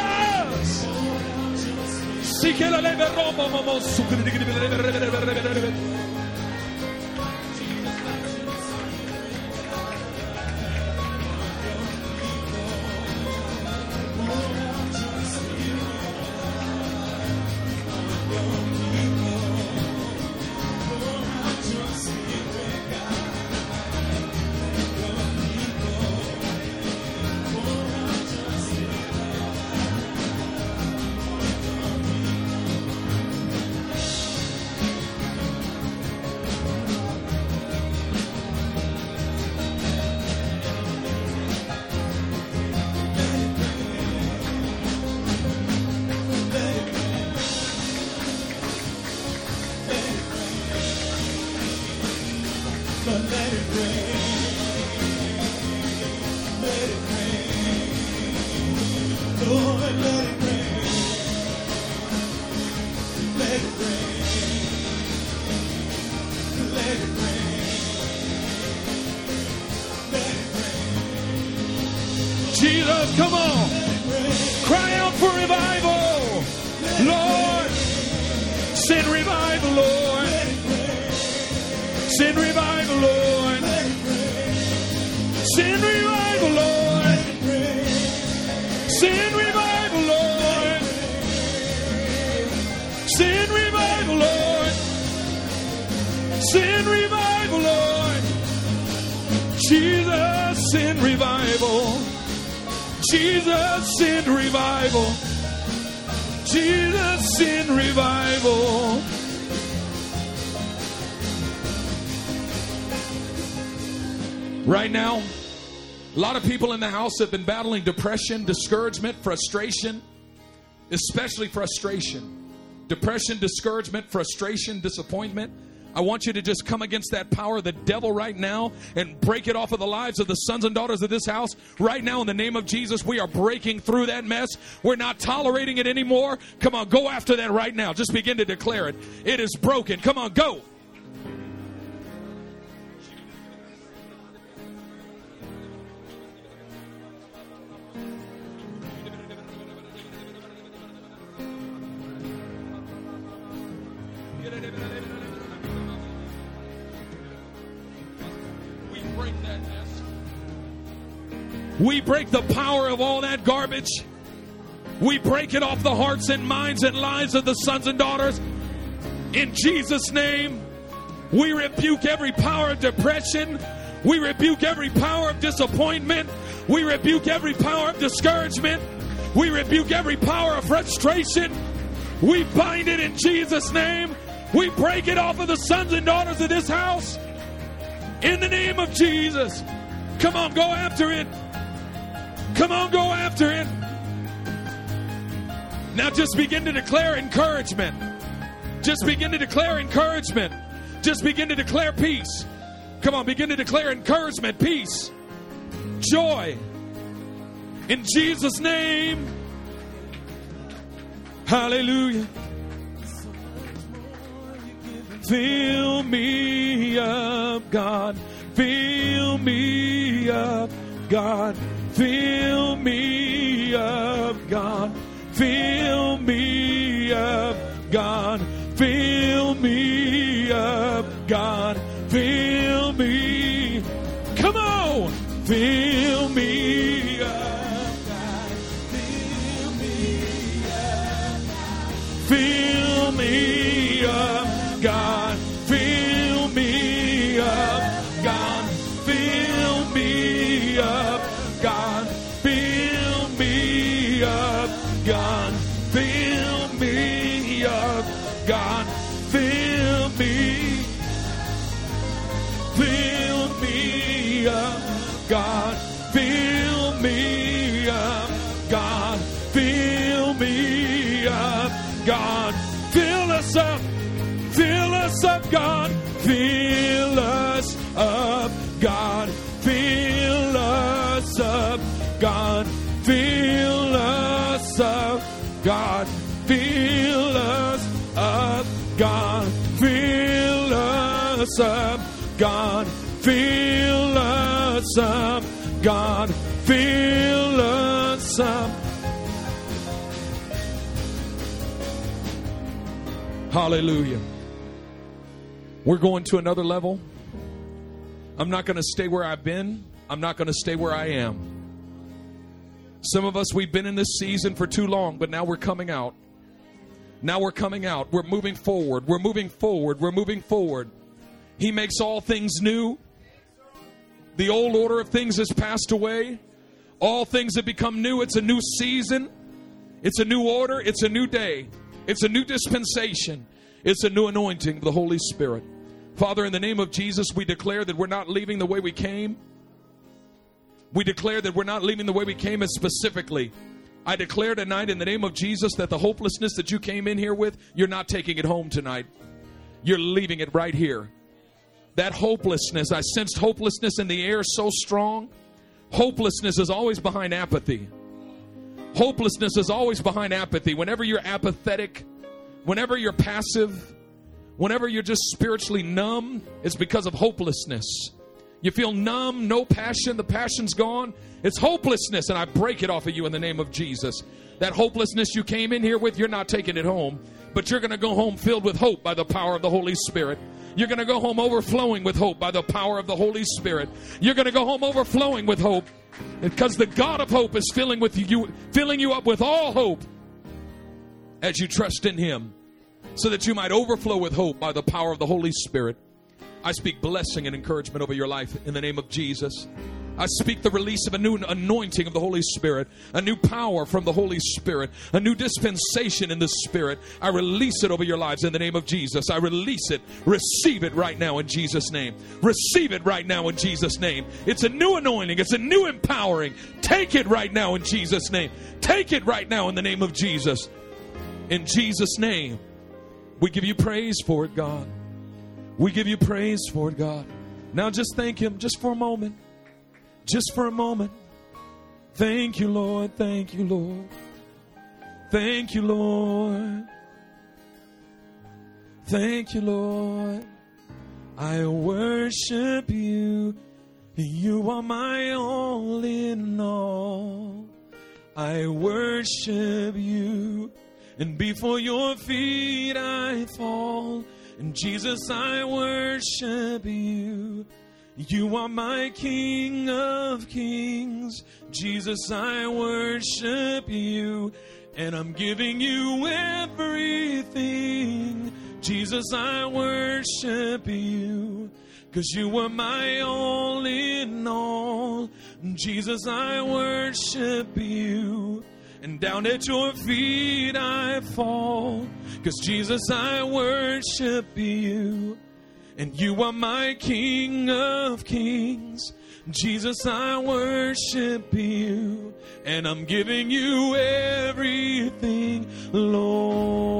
People in the house have been battling depression, discouragement, frustration, especially frustration. Depression, discouragement, frustration, disappointment. I want you to just come against that power of the devil right now and break it off of the lives of the sons and daughters of this house. Right now, in the name of Jesus, we are breaking through that mess. We're not tolerating it anymore. Come on, go after that right now. Just begin to declare it. It is broken. Come on, go. We break the power of all that garbage. We break it off the hearts and minds and lives of the sons and daughters. In Jesus' name, we rebuke every power of depression. We rebuke every power of disappointment. We rebuke every power of discouragement. We rebuke every power of frustration. We bind it in Jesus' name. We break it off of the sons and daughters of this house. In the name of Jesus. Come on, go after it. Come on, go after it. Now just begin to declare encouragement. Just begin to declare encouragement. Just begin to declare peace. Come on, begin to declare encouragement, peace, joy. In Jesus' name. Hallelujah. Fill me up, God. Fill me up, God. Fill me up, God. Fill me up, God. Fill me up, God. Fill me. Come on. Fill me up, God. Fill me up. Fill me up, God. Us up, God. Fill us up, God. Fill us up, God. Fill us up, God. Fill us up, God. Fill us up, God. Fill us up, God. Fill us up. Hallelujah. We're going to another level. I'm not going to stay where I've been. I'm not going to stay where I am. Some of us, we've been in this season for too long, but now we're coming out. Now we're coming out. We're moving forward. We're moving forward. We're moving forward. He makes all things new. The old order of things has passed away. All things have become new. It's a new season. It's a new order. It's a new day. It's a new dispensation. It's a new anointing of the Holy Spirit. Father, in the name of Jesus, we declare that we're not leaving the way we came. We declare that we're not leaving the way we came, and specifically, I declare tonight in the name of Jesus that the hopelessness that you came in here with, you're not taking it home tonight. You're leaving it right here. That hopelessness, I sensed hopelessness in the air so strong. Hopelessness is always behind apathy. Hopelessness is always behind apathy. Whenever you're apathetic, whenever you're passive, whenever you're just spiritually numb, it's because of hopelessness. You feel numb, no passion, the passion's gone. It's hopelessness, and I break it off of you in the name of Jesus. That hopelessness you came in here with, you're not taking it home, but you're going to go home filled with hope by the power of the Holy Spirit. You're going to go home overflowing with hope by the power of the Holy Spirit. You're going to go home overflowing with hope because the God of hope is filling with you filling you up with all hope as you trust in him so that you might overflow with hope by the power of the Holy Spirit. I speak blessing and encouragement over your life in the name of Jesus. I speak the release of a new anointing of the Holy Spirit, a new power from the Holy Spirit, a new dispensation in the Spirit. I release it over your lives in the name of Jesus. I release it. Receive it right now in Jesus' name. Receive it right now in Jesus' name. It's a new anointing, it's a new empowering. Take it right now in Jesus' name. Take it right now in the name of Jesus. In Jesus' name, we give you praise for it, God. We give you praise for it, God. Now just thank Him just for a moment. Just for a moment. Thank you, Lord. Thank you, Lord. Thank you, Lord. Thank you, Lord. I worship you. You are my all in all. I worship you. And before your feet I fall. And Jesus, I worship you. You are my King of Kings. Jesus, I worship you. And I'm giving you everything. Jesus, I worship you. Cause you were my all in all. Jesus, I worship you. And down at your feet I fall. Cause Jesus, I worship you. And you are my King of Kings. Jesus, I worship you. And I'm giving you everything, Lord.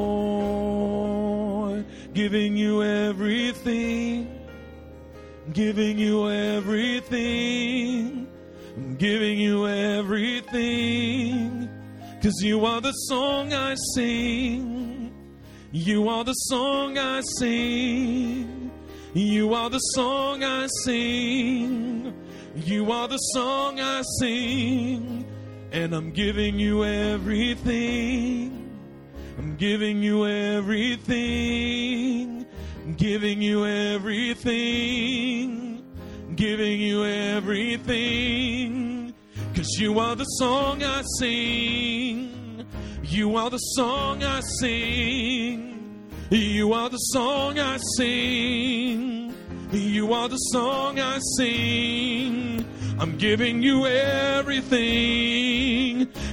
Giving you everything. Giving you everything. Giving you everything. Cause you are the song I sing. You are the song I sing. You are the song I sing. You are the song I sing. And I'm giving you everything. I'm giving you everything. I'm giving you everything. I'm giving you everything. Cause you are the song I sing. You are the song I sing. You are the song I sing. You are the song I sing. I'm giving you everything.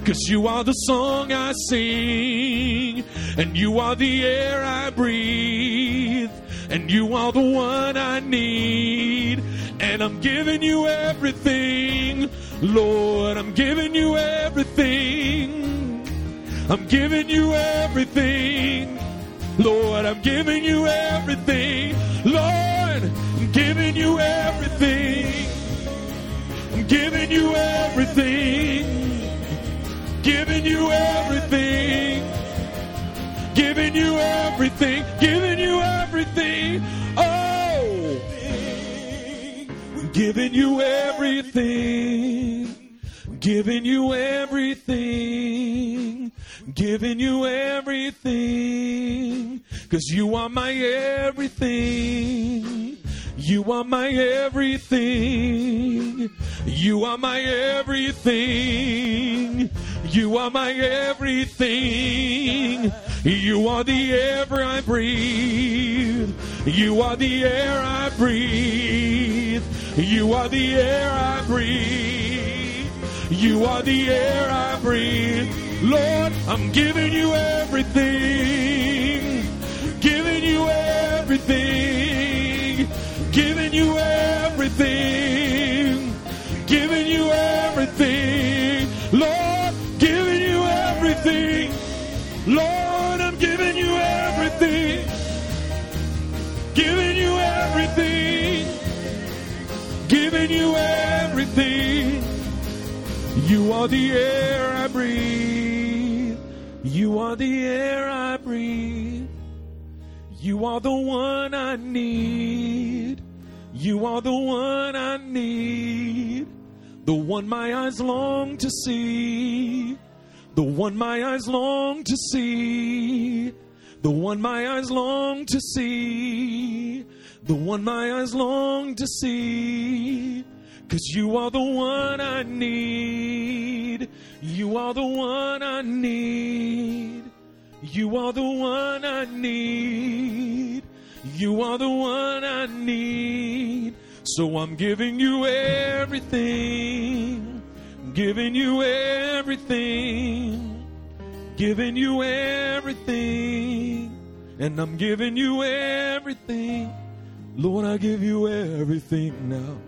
Cause you are the song I sing. And you are the air I breathe. And you are the one I need. And I'm giving you everything. Lord, I'm giving you everything. I'm giving you everything. Lord, I'm giving you everything. Lord, I'm giving you everything. I'm giving you everything. Giving you everything. Giving you everything. Giving you everything. Giving you everything. Giving you everything. Giving you everything. Cause you are my everything. You are my everything. You are my everything. You are my everything. You are the air I breathe. You are the air I breathe. You are the air I breathe. You are the air I breathe. Lord, I'm giving you everything. Giving you everything. Giving you everything. Giving you everything. Lord, giving you everything. Lord, I'm giving you everything. Giving you everything. Giving you everything. You are the air I breathe. You are the air I breathe. You are the one I need. You are the one I need. The one my eyes long to see. The one my eyes long to see. The one my eyes long to see. The one my eyes long to see. Cause you are the one I need. You are the one I need. You are the one I need. You are the one I need. So I'm giving you everything. Giving you everything. Giving you everything. And I'm giving you everything. Lord, I give you everything now.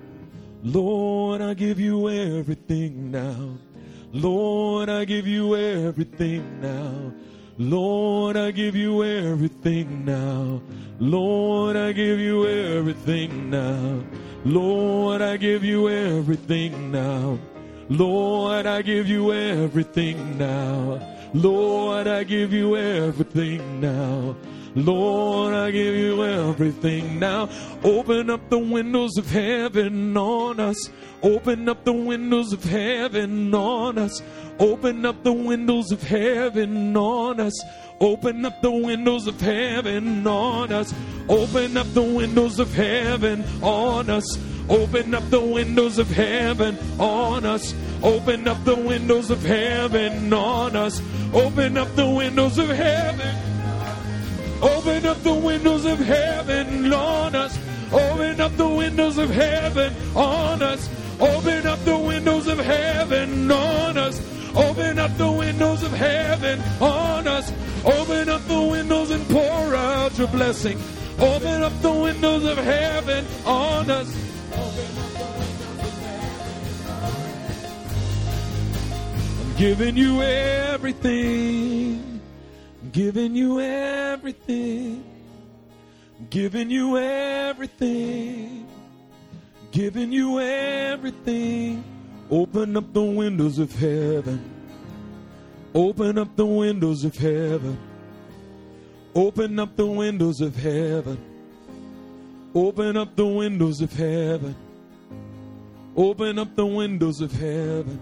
Lord, I give you everything now. Lord, I give you everything now. Lord, I give you everything now. Lord, I give you everything now. Lord, I give you everything now. Lord, I give you everything now. Lord, I give you everything now. Lord, I give you everything now. Open up the windows of heaven on us. Open up the windows of heaven on us. Open up the windows of heaven on us. Open up the windows of heaven on us. Open up the windows of heaven on us. Open up the windows of heaven on us. Open up the windows of heaven on us. Open up the windows of heaven. Open up the windows of heaven on us. Open up the windows of heaven on us. Open up the windows of heaven on us. Open up the windows of heaven on us. Open up the windows and pour out your blessing. Open up the windows of heaven on us. I'm giving you everything. Giving you everything. Giving you everything. Giving you everything. Open up the windows of heaven. Open up the windows of heaven. Open up the windows of heaven. Open up the windows of heaven. Open up the windows of heaven.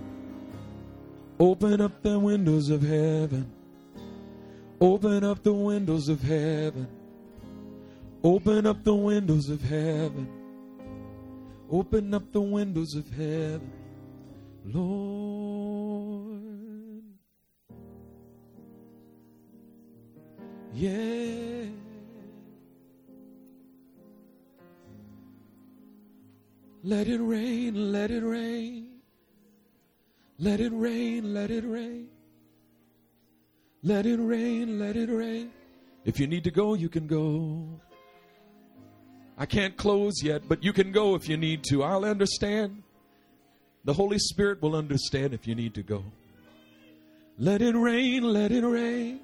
Open up the windows of heaven. Open up the windows of heaven. Open up the windows of heaven. Open up the windows of heaven. Lord. Yeah. Let it rain, let it rain. Let it rain, let it rain. Let it rain, let it rain. If you need to go, you can go. I can't close yet, but you can go if you need to. I'll understand. The Holy Spirit will understand if you need to go. Let it rain, let it rain.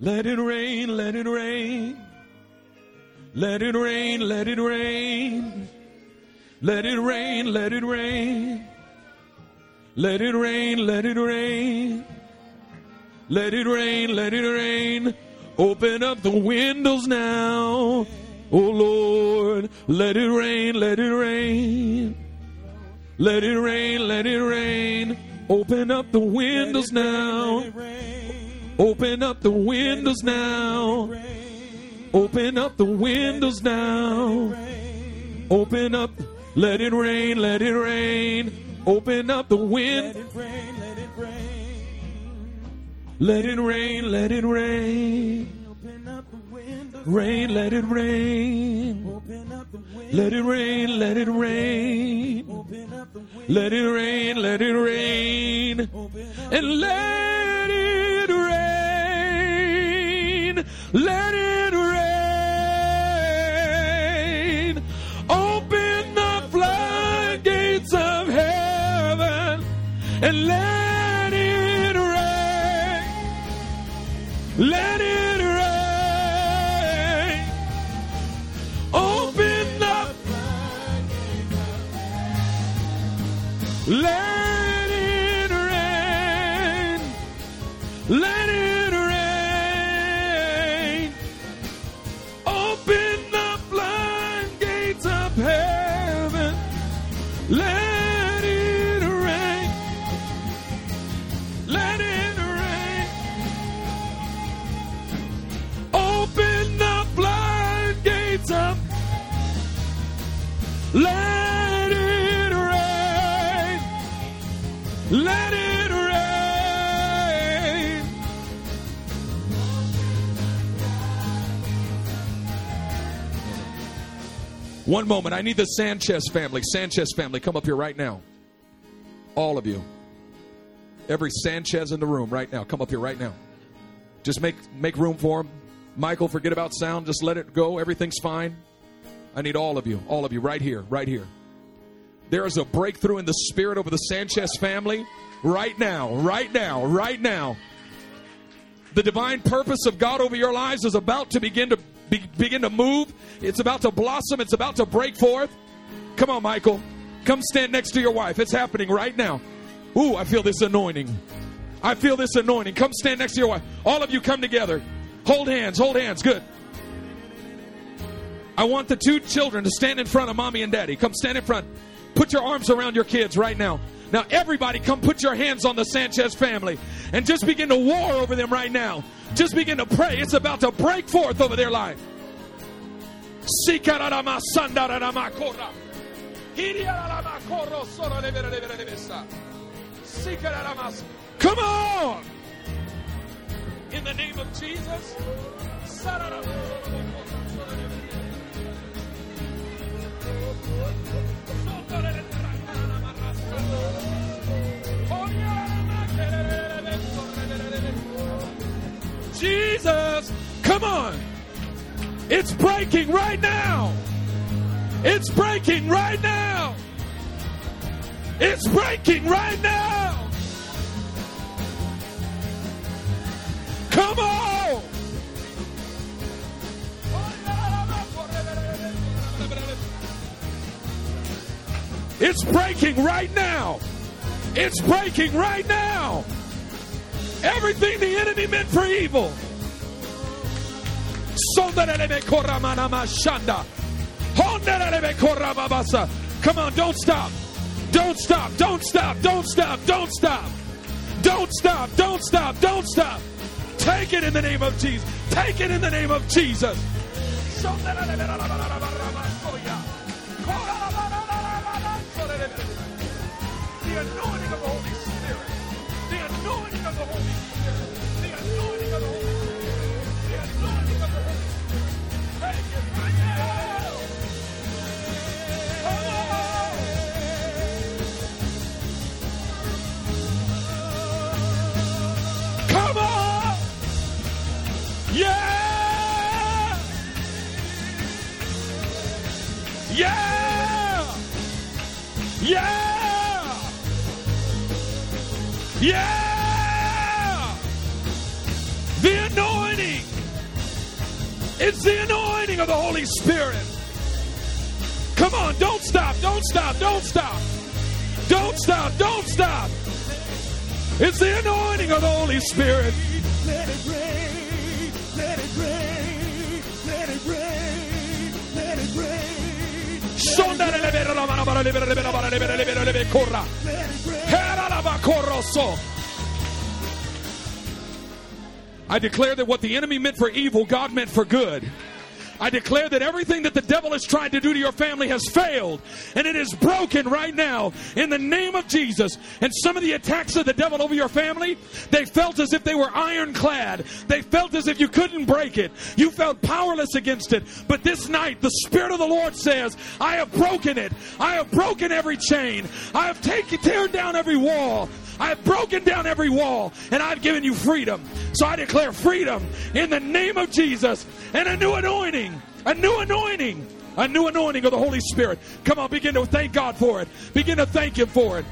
Let it rain, let it rain. Let it rain, let it rain. Let it rain, let it rain. Let it rain, let it rain. Let it rain, let it rain. Open up the windows now. Oh Lord, let it rain, let it rain. Let it rain, let it rain. Open up the windows now. Open up the windows now. Open up the windows now. Open up, let it rain, let it rain. Open up the wind. Let it rain, let it rain. Rain, let it rain. Let it rain, let it rain. Let it rain, let it rain. And let One moment. I need the Sanchez family. Sanchez family, come up here right now. All of you. Every Sanchez in the room right now. Come up here right now. Just make make room for him. Michael, forget about sound. Just let it go. Everything's fine. I need all of you. All of you right here. Right here. There is a breakthrough in the spirit over the Sanchez family right now. Right now. Right now. The divine purpose of God over your lives is about to begin to be, begin to move. It's about to blossom. It's about to break forth. Come on, Michael. Come stand next to your wife. It's happening right now. Ooh, I feel this anointing. I feel this anointing. Come stand next to your wife. All of you come together. Hold hands. Hold hands. Good. I want the two children to stand in front of mommy and daddy. Come stand in front. Put your arms around your kids right now. Now, everybody, come put your hands on the Sanchez family and just begin to war over them right now. Just begin to pray. It's about to break forth over their life. Come on! In the name of Jesus. Sararamakoro. Come on. It's breaking right now. It's breaking right now. It's breaking right now. Come on. It's breaking right now. It's breaking right now. Everything the enemy meant for evil. Come on, don't stop. Don't stop. Don't stop. Don't stop. Don't stop. Don't stop. Don't stop. Don't stop. Take it in the name of Jesus. Take it in the name of Jesus. Yeah. The anointing. It's the anointing of the Holy Spirit. Come on, don't stop, don't stop, don't stop. Don't stop, don't stop. It's the anointing of the Holy Spirit. Let it rain, let it rain, let it rain, let it rain, let it rain. I declare that what the enemy meant for evil, God meant for good. I declare that everything that the devil has tried to do to your family has failed and it is broken right now in the name of Jesus. And some of the attacks of the devil over your family, they felt as if they were ironclad. They felt as if you couldn't break it. You felt powerless against it. But this night, the Spirit of the Lord says, I have broken it. I have broken every chain. I have taken, teared down every wall. I have broken down every wall and I've given you freedom. So I declare freedom in the name of Jesus and a new anointing, a new anointing, a new anointing of the Holy Spirit. Come on, begin to thank God for it. Begin to thank Him for it.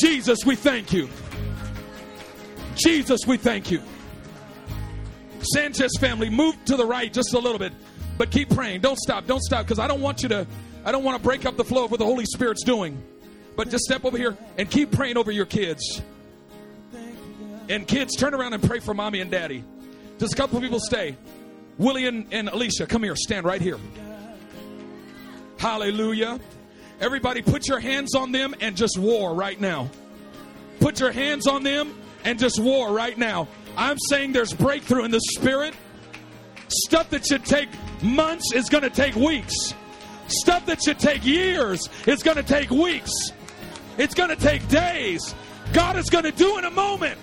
Jesus, we thank you. Jesus, we thank you. Sanchez family, move to the right just a little bit, but keep praying. Don't stop. Don't stop because I don't want you to. I don't want to break up the flow of what the Holy Spirit's doing. But just step over here and keep praying over your kids. And kids, turn around and pray for mommy and daddy. Just a couple people stay. Willie and, and Alicia, come here. Stand right here. Hallelujah. Everybody, put your hands on them and just war right now. Put your hands on them and just war right now. I'm saying there's breakthrough in the spirit. Stuff that should take months is going to take weeks. Stuff that should take years is going to take weeks. It's going to take days. God is going to do in a moment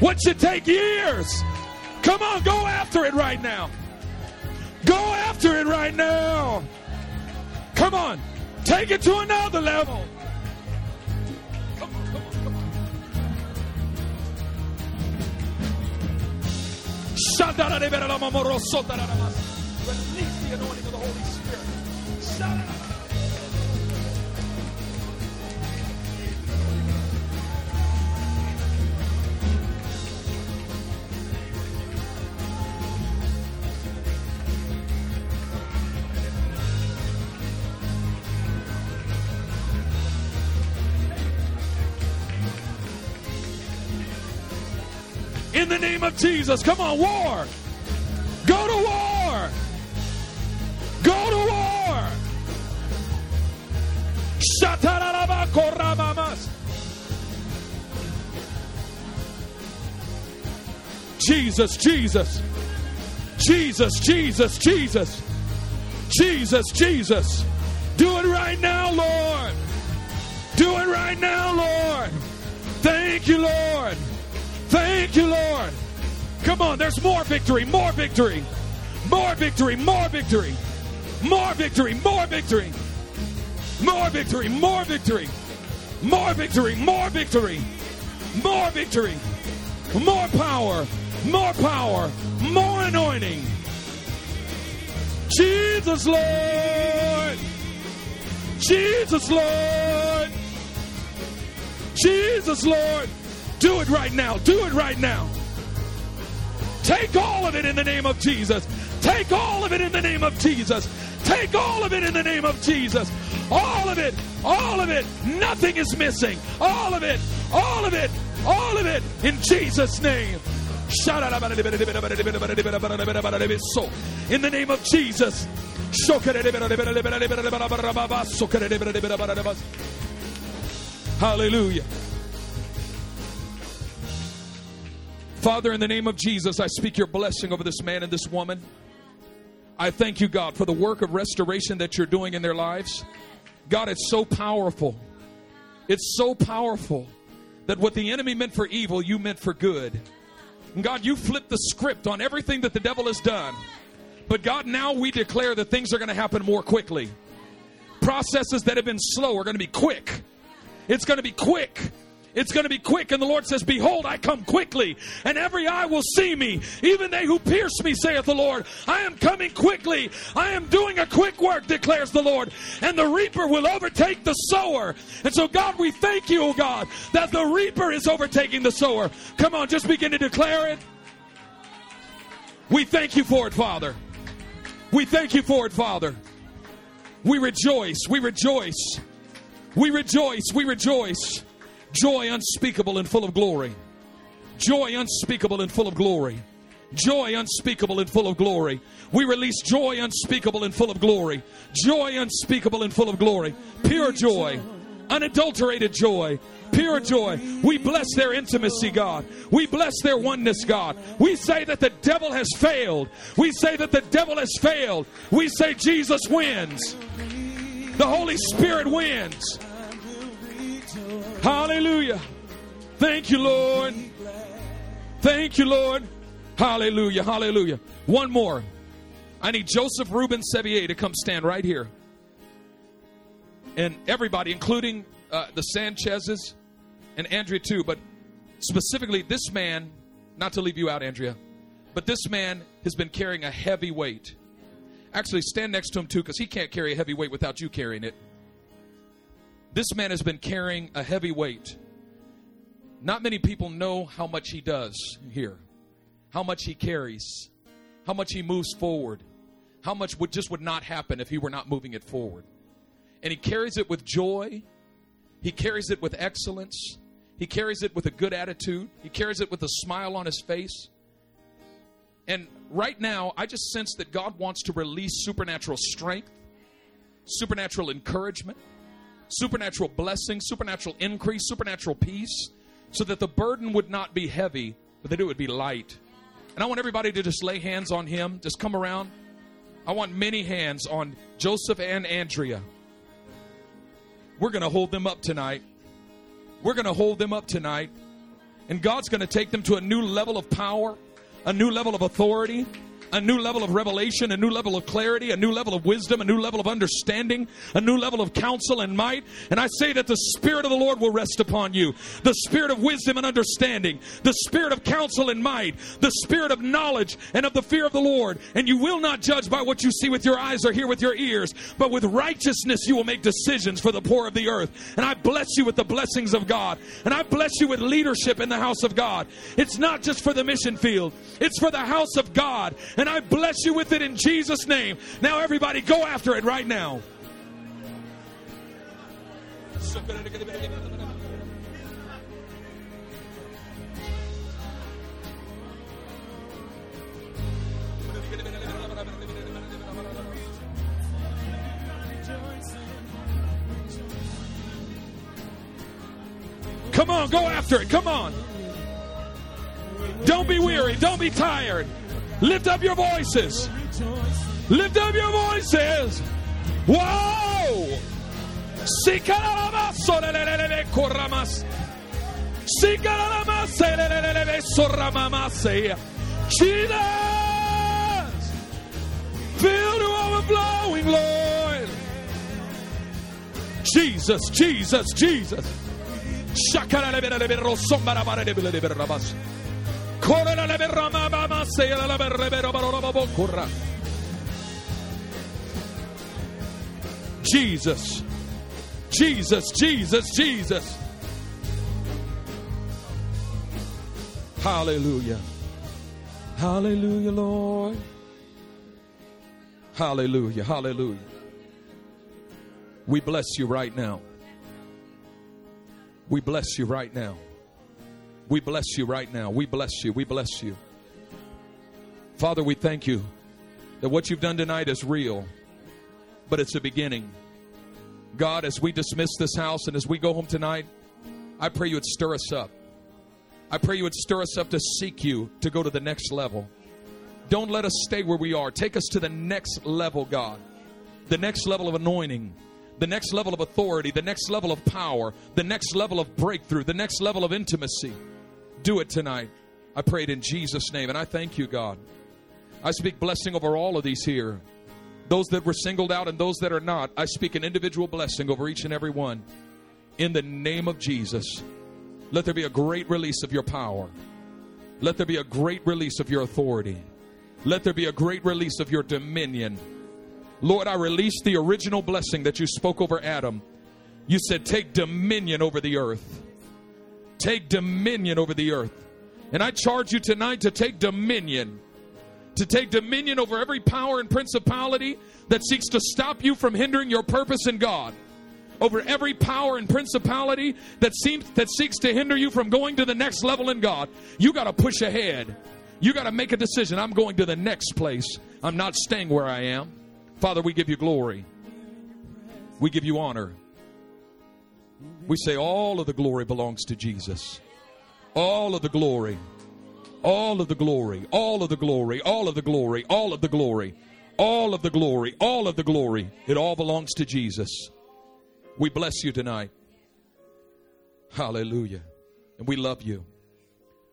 what should take years. Come on, go after it right now. Go after it right now. Come on, take it to another level. Release the anointing of the Holy Spirit. In the name of Jesus, come on, war. Go to war. Go to war. Jesus, Jesus. Jesus, Jesus, Jesus. Jesus, Jesus. Do it right now, Lord. Do it right now, Lord. Thank you, Lord. Thank you, Lord. Come on, there's more victory, more victory, more victory, more victory, more victory, more victory, more victory, more victory, more victory, more victory, more victory, more power, more power, more anointing. Jesus, Lord. Jesus, Lord. Jesus, Lord. Do it right now. Do it right now. Take all of it in the name of Jesus. Take all of it in the name of Jesus. Take all of it in the name of Jesus. All of it. All of it. Nothing is missing. All of it. All of it. All of it in Jesus' name. In the name of Jesus. Hallelujah. Father, in the name of Jesus, I speak your blessing over this man and this woman. I thank you, God, for the work of restoration that you're doing in their lives. God, it's so powerful. It's so powerful that what the enemy meant for evil, you meant for good. And God, you flipped the script on everything that the devil has done. But God, now we declare that things are going to happen more quickly. Processes that have been slow are going to be quick. It's going to be quick. It's going to be quick. And the Lord says, Behold, I come quickly, and every eye will see me. Even they who pierce me, saith the Lord. I am coming quickly. I am doing a quick work, declares the Lord. And the reaper will overtake the sower. And so, God, we thank you, oh God, that the reaper is overtaking the sower. Come on, just begin to declare it. We thank you for it, Father. We thank you for it, Father. We rejoice. We rejoice. We rejoice. We rejoice. Joy unspeakable and full of glory. Joy unspeakable and full of glory. Joy unspeakable and full of glory. We release joy unspeakable and full of glory. Joy unspeakable and full of glory. Pure joy. Unadulterated joy. Pure joy. We bless their intimacy, God. We bless their oneness, God. We say that the devil has failed. We say that the devil has failed. We say Jesus wins. The Holy Spirit wins. Hallelujah. Thank you, Lord. Thank you, Lord. Hallelujah. Hallelujah. One more. I need Joseph Ruben Sevier to come stand right here. And everybody, including uh, the Sanchez's and Andrea too, but specifically this man, not to leave you out, Andrea, but this man has been carrying a heavy weight. Actually, stand next to him too, because he can't carry a heavy weight without you carrying it. This man has been carrying a heavy weight. Not many people know how much he does here, how much he carries, how much he moves forward, how much would just would not happen if he were not moving it forward. And he carries it with joy. He carries it with excellence. He carries it with a good attitude. He carries it with a smile on his face. And right now, I just sense that God wants to release supernatural strength, supernatural encouragement, supernatural blessing, supernatural increase, supernatural peace, so that the burden would not be heavy, but that it would be light. And I want everybody to just lay hands on him. Just come around. I want many hands on Joseph and Andrea. We're going to hold them up tonight. We're going to hold them up tonight. And God's going to take them to a new level of power, a new level of authority, a new level of revelation, a new level of clarity, a new level of wisdom, a new level of understanding, a new level of counsel and might. And I say that the Spirit of the Lord will rest upon you the Spirit of wisdom and understanding, the Spirit of counsel and might, the Spirit of knowledge and of the fear of the Lord. And you will not judge by what you see with your eyes or hear with your ears, but with righteousness you will make decisions for the poor of the earth. And I bless you with the blessings of God. And I bless you with leadership in the house of God. It's not just for the mission field, it's for the house of God. And I bless you with it in Jesus' name. Now, everybody, go after it right now. Come on, go after it. Come on. Don't be weary. Don't be tired. Lift up your voices. Lift up your voices. Whoa! Jesus! Fill to overflowing, Lord. Jesus, Jesus, Jesus. Jesus. Jesus, Jesus, Jesus. Hallelujah. Hallelujah, Lord. Hallelujah. Hallelujah. We bless you right now. We bless you right now. We bless you right now. We bless you. We bless you. Father, we thank you that what you've done tonight is real, but it's a beginning. God, as we dismiss this house and as we go home tonight, I pray you would stir us up. I pray you would stir us up to seek you to go to the next level. Don't let us stay where we are. Take us to the next level, God. The next level of anointing, the next level of authority, the next level of power, the next level of breakthrough, the next level of intimacy. Do it tonight. I pray it in Jesus' name. And I thank you, God. I speak blessing over all of these here. Those that were singled out and those that are not. I speak an individual blessing over each and every one. In the name of Jesus. Let there be a great release of your power. Let there be a great release of your authority. Let there be a great release of your dominion. Lord, I release the original blessing that you spoke over Adam. You said, Take dominion over the earth. Take dominion over the earth. And I charge you tonight to take dominion. To take dominion over every power and principality that seeks to stop you from hindering your purpose in God. Over every power and principality that seems that seeks to hinder you from going to the next level in God. You got to push ahead. You got to make a decision. I'm going to the next place. I'm not staying where I am. Father, we give you glory. We give you honor. We say all of the glory belongs to Jesus. All of the glory. All of the glory. All of the glory. All of the glory. All of the glory. All of the glory. All of the glory. It all belongs to Jesus. We bless you tonight. Hallelujah. And we love you.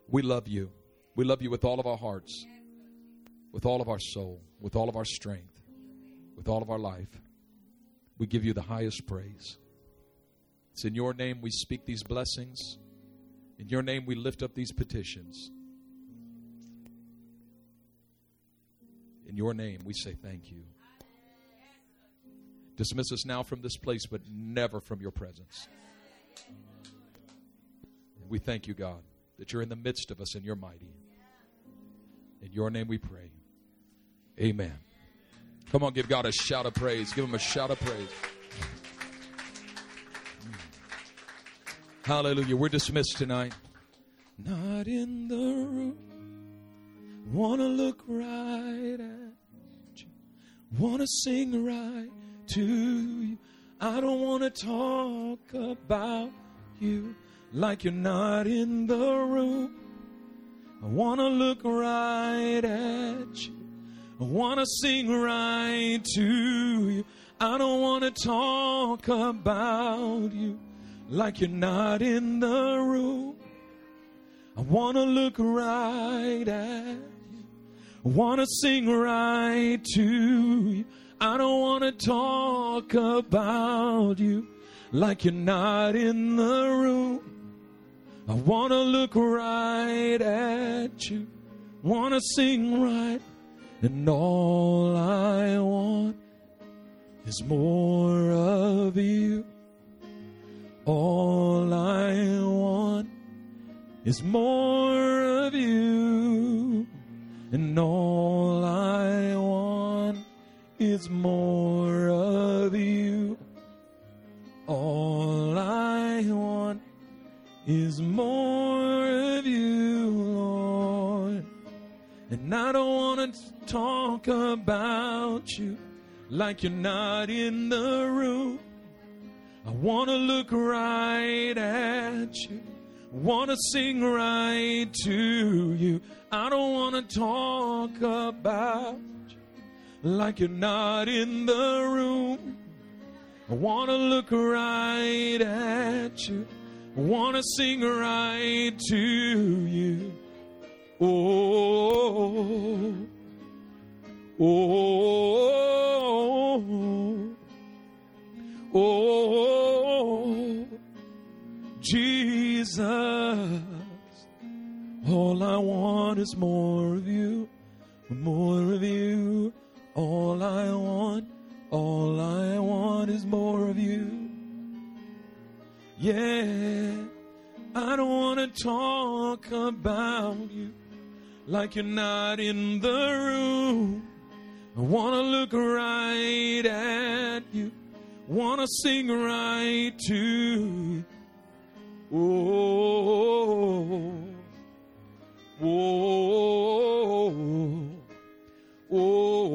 We love you. We love you with all of our hearts, with all of our soul, with all of our strength, with all of our life. We give you the highest praise. It's in your name we speak these blessings. In your name we lift up these petitions. In your name we say thank you. Dismiss us now from this place, but never from your presence. We thank you, God, that you're in the midst of us and you're mighty. In your name we pray. Amen. Come on, give God a shout of praise. Give him a shout of praise. Hallelujah. We're dismissed tonight. Not in the room. Wanna look right at you. Wanna sing right to you. I don't wanna talk about you like you're not in the room. I wanna look right at you. I wanna sing right to you. I don't wanna talk about you like you're not in the room. I wanna look right at you. I wanna sing right to you. I don't wanna talk about you like you're not in the room. I wanna look right at you. Wanna sing right. And all I want is more of you. All I want is more of you. And all I want is more of you. All I want is more of you, Lord. And I don't want to talk about you like you're not in the room. I want to look right at you. Want to sing right to you. I don't want to talk about you like you're not in the room. I want to look right at you. Want to sing right to you. Oh, oh, oh, Oh, Jesus. All I want is more of you, more of you. All I want, all I want is more of you. Yeah, I don't want to talk about you like you're not in the room. I want to look right at you, want to sing right to you. Oh, oh, oh,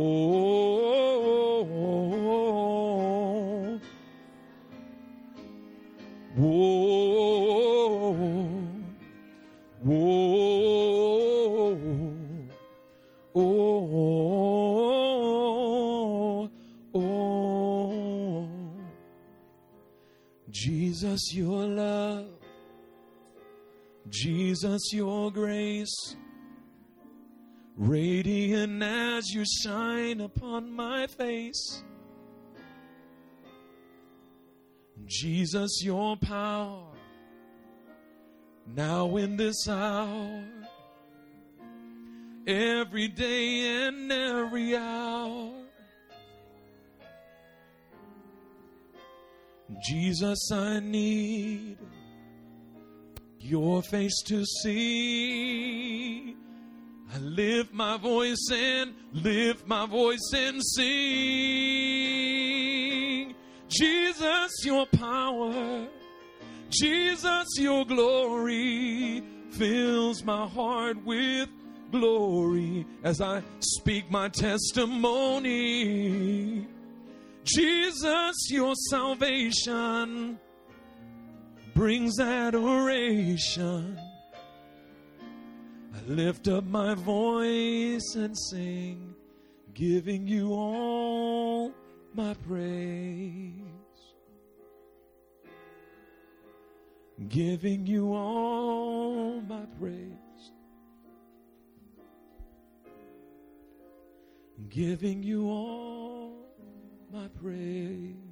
Jesus, your love. Jesus, your grace. Radiant as you shine upon my face. Jesus, your power. Now in this hour. Every day and every hour. Jesus, I need your face to see. I lift my voice and lift my voice and sing. Jesus, your power, Jesus, your glory fills my heart with glory as I speak my testimony. Jesus, your salvation brings adoration. I lift up my voice and sing, giving you all my praise. Giving you all my praise. Giving you all my praise.